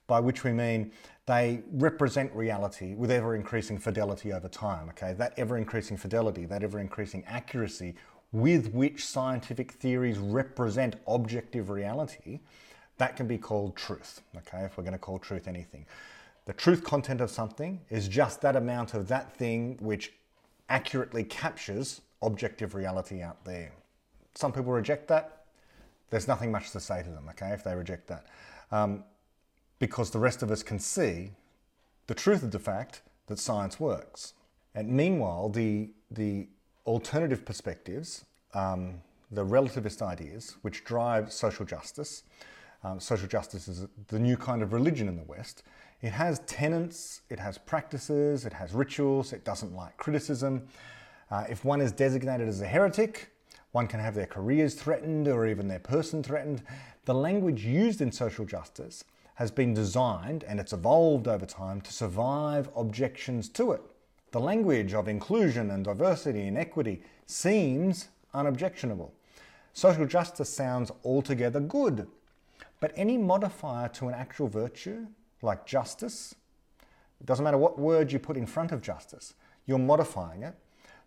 by which we mean they represent reality with ever increasing fidelity over time. Okay, that ever increasing fidelity, that ever increasing accuracy with which scientific theories represent objective reality, that can be called truth. Okay, if we're going to call truth anything. The truth content of something is just that amount of that thing which accurately captures objective reality out there. Some people reject that. There's nothing much to say to them, okay, if they reject that. Um, because the rest of us can see the truth of the fact that science works. And meanwhile, the, the alternative perspectives, um, the relativist ideas, which drive social justice, um, social justice is the new kind of religion in the West. It has tenets, it has practices, it has rituals, it doesn't like criticism. Uh, if one is designated as a heretic, one can have their careers threatened or even their person threatened. The language used in social justice has been designed and it's evolved over time to survive objections to it. The language of inclusion and diversity and equity seems unobjectionable. Social justice sounds altogether good, but any modifier to an actual virtue, like justice, it doesn't matter what word you put in front of justice, you're modifying it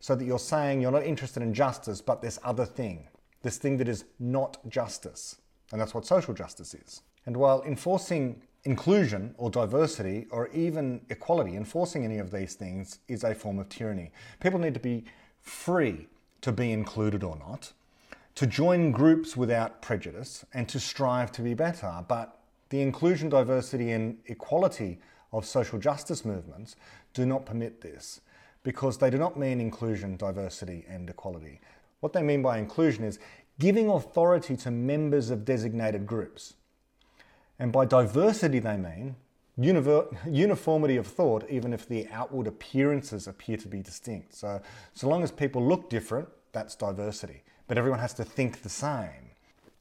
so that you're saying you're not interested in justice, but this other thing, this thing that is not justice. And that's what social justice is. And while enforcing inclusion or diversity or even equality, enforcing any of these things is a form of tyranny. People need to be free to be included or not, to join groups without prejudice, and to strive to be better. But the inclusion, diversity, and equality of social justice movements do not permit this because they do not mean inclusion, diversity, and equality. What they mean by inclusion is giving authority to members of designated groups. And by diversity, they mean uniformity of thought, even if the outward appearances appear to be distinct. So, so long as people look different, that's diversity. But everyone has to think the same.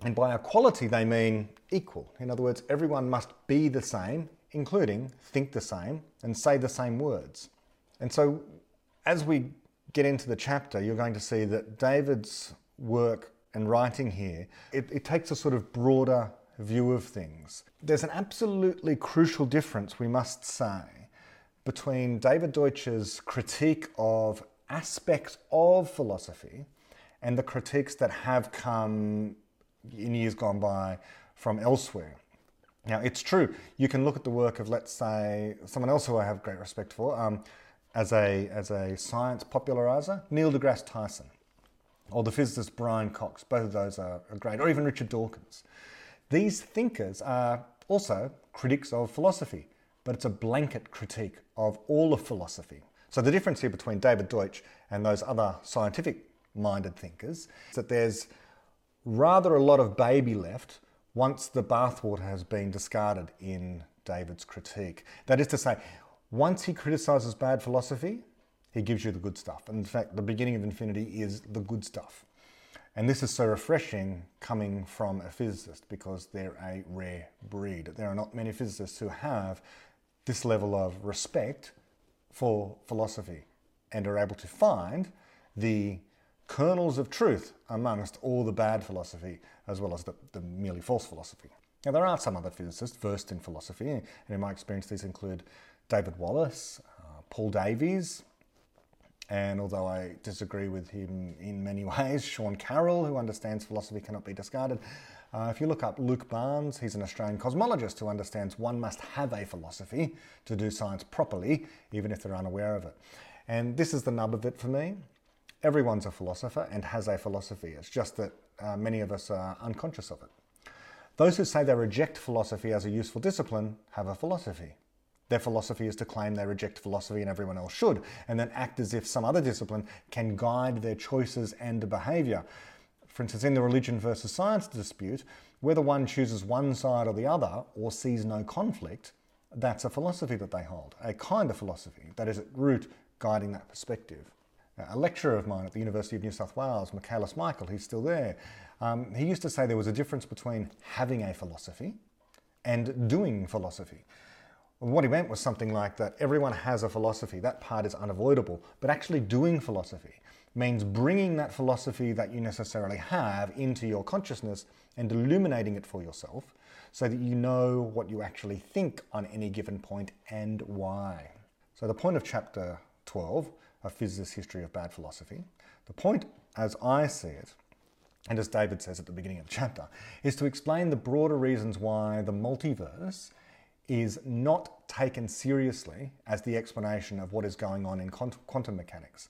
And by equality, they mean equal. In other words, everyone must be the same, including think the same and say the same words. And so as we get into the chapter, you're going to see that David's work and writing here, it, it takes a sort of broader view of things. There's an absolutely crucial difference, we must say, between David Deutsch's critique of aspects of philosophy and the critiques that have come in years gone by from elsewhere. Now, it's true, you can look at the work of, let's say, someone else who I have great respect for, um, as, a, as a science popularizer, Neil deGrasse Tyson, or the physicist Brian Cox. Both of those are, are great, or even Richard Dawkins. These thinkers are also critics of philosophy, but it's a blanket critique of all of philosophy. So the difference here between David Deutsch and those other scientific minded thinkers is that there's rather a lot of baby left once the bathwater has been discarded in David's critique. That is to say, once he criticises bad philosophy, he gives you the good stuff. And in fact, the beginning of infinity is the good stuff. And this is so refreshing coming from a physicist because they're a rare breed. There are not many physicists who have this level of respect for philosophy and are able to find the kernels of truth amongst all the bad philosophy as well as the, the merely false philosophy. Now, there are some other physicists versed in philosophy, and in my experience, these include David Wallace, uh, Paul Davies, and although I disagree with him in many [laughs] ways, Sean Carroll, who understands philosophy cannot be discarded. Uh, if you look up Luke Barnes, he's an Australian cosmologist who understands one must have a philosophy to do science properly, even if they're unaware of it. And this is the nub of it for me. Everyone's a philosopher and has a philosophy. It's just that uh, many of us are unconscious of it. Those who say they reject philosophy as a useful discipline have a philosophy. Their philosophy is to claim they reject philosophy and everyone else should, and then act as if some other discipline can guide their choices and behaviour. For instance, in the religion versus science dispute, whether one chooses one side or the other or sees no conflict, that's a philosophy that they hold, a kind of philosophy that is at root guiding that perspective. A lecturer of mine at the University of New South Wales, Michaelis Michael, he's still there, um, he used to say there was a difference between having a philosophy and doing philosophy. What he meant was something like that everyone has a philosophy, that part is unavoidable, but actually doing philosophy means bringing that philosophy that you necessarily have into your consciousness and illuminating it for yourself so that you know what you actually think on any given point and why. So, the point of chapter 12, A Physicist's History of Bad Philosophy, the point as I see it, and as David says at the beginning of the chapter, is to explain the broader reasons why the multiverse is not taken seriously as the explanation of what is going on in quantum mechanics.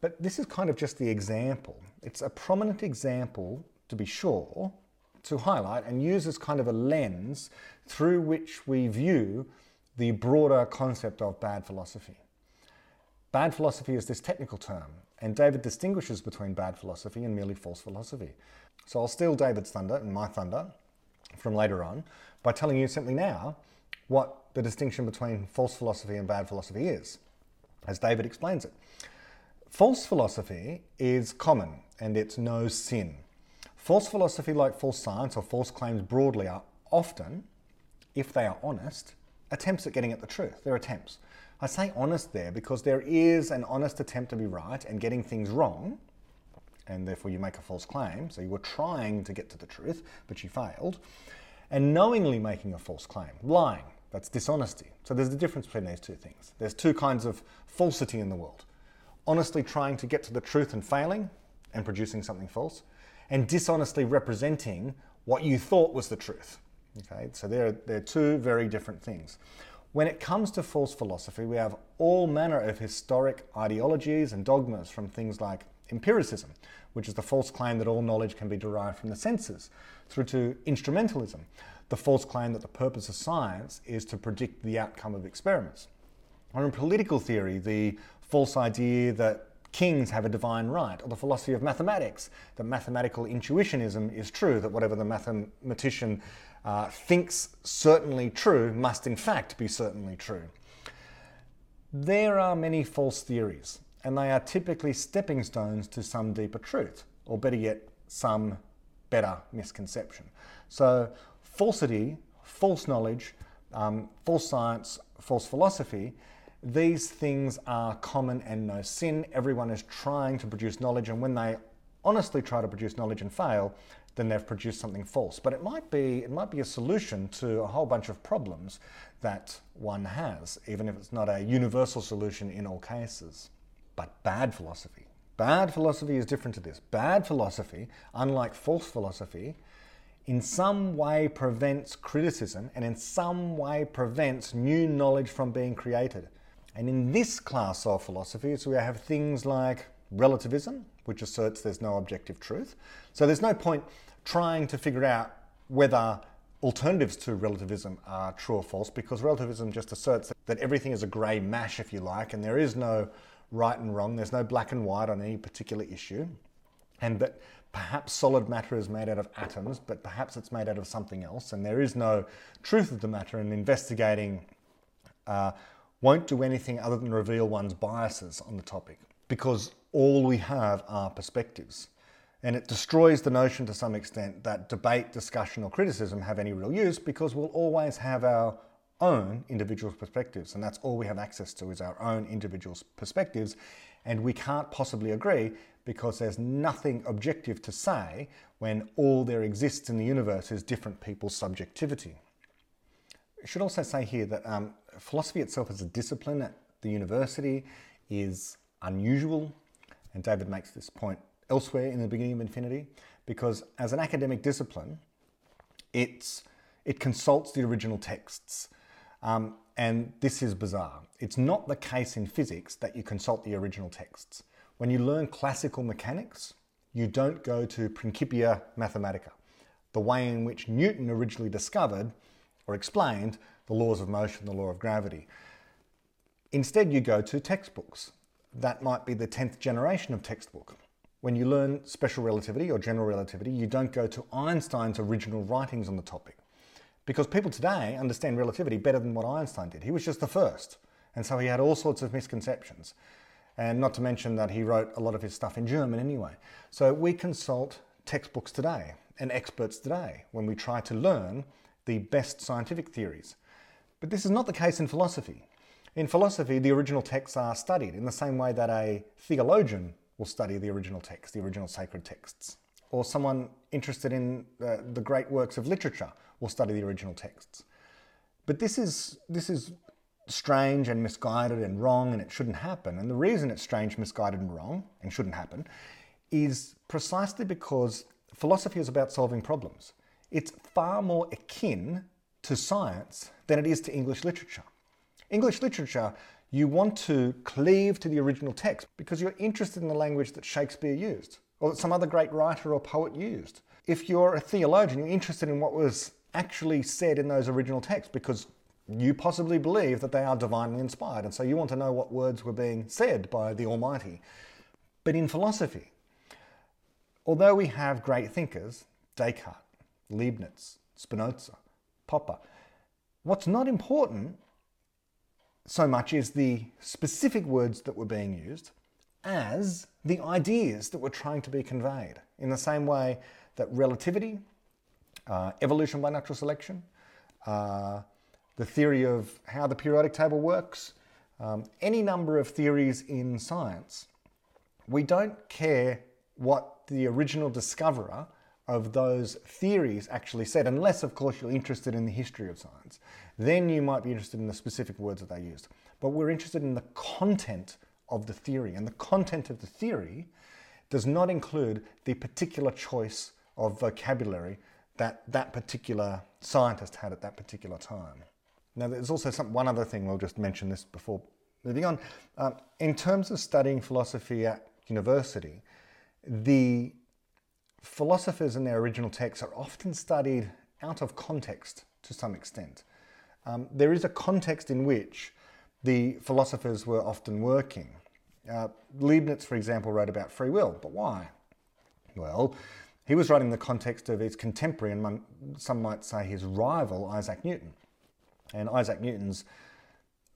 But this is kind of just the example. It's a prominent example, to be sure, to highlight and use as kind of a lens through which we view the broader concept of bad philosophy. Bad philosophy is this technical term, and David distinguishes between bad philosophy and merely false philosophy. So I'll steal David's thunder and my thunder from later on by telling you simply now what the distinction between false philosophy and bad philosophy is, as David explains it. False philosophy is common and it's no sin. False philosophy, like false science or false claims broadly, are often, if they are honest, attempts at getting at the truth. They're attempts. I say honest there because there is an honest attempt to be right and getting things wrong, and therefore you make a false claim. So you were trying to get to the truth, but you failed. And knowingly making a false claim, lying, that's dishonesty. So there's a difference between these two things. There's two kinds of falsity in the world honestly trying to get to the truth and failing and producing something false, and dishonestly representing what you thought was the truth. Okay, so they're, they're two very different things. When it comes to false philosophy, we have all manner of historic ideologies and dogmas from things like empiricism, which is the false claim that all knowledge can be derived from the senses, through to instrumentalism, the false claim that the purpose of science is to predict the outcome of experiments. Or in political theory, the false idea that kings have a divine right, or the philosophy of mathematics, that mathematical intuitionism is true, that whatever the mathematician uh, thinks certainly true must in fact be certainly true. There are many false theories, and they are typically stepping stones to some deeper truth, or better yet, some better misconception. So, falsity, false knowledge, um, false science, false philosophy, these things are common and no sin. Everyone is trying to produce knowledge, and when they honestly try to produce knowledge and fail, then they've produced something false. But it might be it might be a solution to a whole bunch of problems that one has, even if it's not a universal solution in all cases. But bad philosophy. Bad philosophy is different to this. Bad philosophy, unlike false philosophy, in some way prevents criticism and in some way prevents new knowledge from being created. And in this class of philosophies, we have things like relativism, which asserts there's no objective truth. So there's no point trying to figure out whether alternatives to relativism are true or false because relativism just asserts that everything is a grey mash, if you like, and there is no right and wrong, there's no black and white on any particular issue, and that perhaps solid matter is made out of atoms, but perhaps it's made out of something else, and there is no truth of the matter, and investigating uh, won't do anything other than reveal one's biases on the topic because all we have are perspectives. And it destroys the notion to some extent that debate, discussion, or criticism have any real use because we'll always have our own individual perspectives. And that's all we have access to is our own individual perspectives. And we can't possibly agree because there's nothing objective to say when all there exists in the universe is different people's subjectivity. I should also say here that um, philosophy itself as a discipline at the university is unusual. And David makes this point elsewhere in the beginning of Infinity, because as an academic discipline, it's, it consults the original texts. Um, and this is bizarre. It's not the case in physics that you consult the original texts. When you learn classical mechanics, you don't go to Principia Mathematica, the way in which Newton originally discovered or explained the laws of motion, the law of gravity. Instead, you go to textbooks. That might be the 10th generation of textbook. When you learn special relativity or general relativity, you don't go to Einstein's original writings on the topic. Because people today understand relativity better than what Einstein did. He was just the first. And so he had all sorts of misconceptions. And not to mention that he wrote a lot of his stuff in German anyway. So we consult textbooks today and experts today when we try to learn the best scientific theories. But this is not the case in philosophy. In philosophy, the original texts are studied in the same way that a theologian will study the original text, the original sacred texts. Or someone interested in uh, the great works of literature will study the original texts. But this is, this is strange and misguided and wrong, and it shouldn't happen. And the reason it's strange, misguided, and wrong, and shouldn't happen, is precisely because philosophy is about solving problems. It's far more akin to science than it is to English literature. English literature you want to cleave to the original text because you're interested in the language that Shakespeare used or that some other great writer or poet used. If you're a theologian, you're interested in what was actually said in those original texts because you possibly believe that they are divinely inspired, and so you want to know what words were being said by the Almighty. But in philosophy, although we have great thinkers, Descartes, Leibniz, Spinoza, Popper, what's not important so much is the specific words that were being used as the ideas that were trying to be conveyed. In the same way that relativity, uh, evolution by natural selection, uh, the theory of how the periodic table works, um, any number of theories in science, we don't care what the original discoverer of those theories actually said, unless, of course, you're interested in the history of science. Then you might be interested in the specific words that they used. But we're interested in the content of the theory, and the content of the theory does not include the particular choice of vocabulary that that particular scientist had at that particular time. Now, there's also some, one other thing, we'll just mention this before moving on. Um, in terms of studying philosophy at university, the philosophers and their original texts are often studied out of context to some extent. Um, there is a context in which the philosophers were often working. Uh, Leibniz, for example, wrote about free will, but why? Well, he was writing in the context of his contemporary and some might say his rival, Isaac Newton. And Isaac Newton's,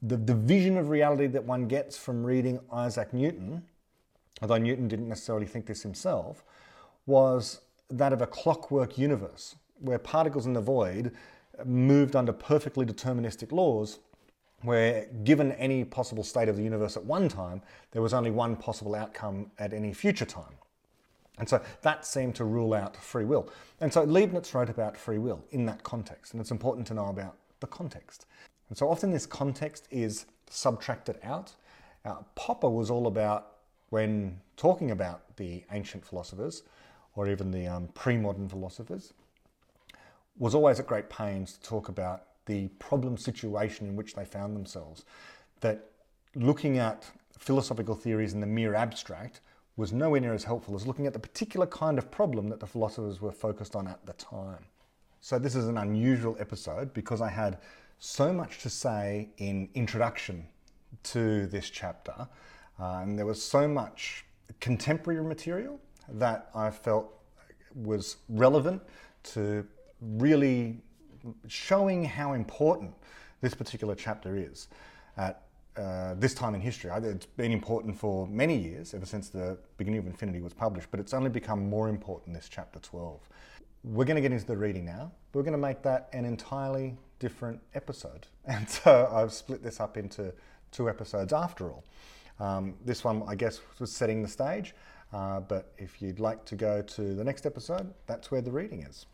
the, the vision of reality that one gets from reading Isaac Newton, although Newton didn't necessarily think this himself, was that of a clockwork universe where particles in the void moved under perfectly deterministic laws where given any possible state of the universe at one time, there was only one possible outcome at any future time. And so that seemed to rule out free will. And so Leibniz wrote about free will in that context, and it's important to know about the context. And so often this context is subtracted out. Popper was all about, when talking about the ancient philosophers, or even the um, pre modern philosophers, was always at great pains to talk about the problem situation in which they found themselves. That looking at philosophical theories in the mere abstract was nowhere near as helpful as looking at the particular kind of problem that the philosophers were focused on at the time. So, this is an unusual episode because I had so much to say in introduction to this chapter, uh, and there was so much contemporary material that I felt was relevant to really showing how important this particular chapter is at uh, this time in history. It's been important for many years, ever since the beginning of Infinity was published, but it's only become more important this chapter 12. We're going to get into the reading now. We're going to make that an entirely different episode. [laughs] And so I've split this up into two episodes after all. Um, this one, I guess, was setting the stage, uh, but if you'd like to go to the next episode, that's where the reading is.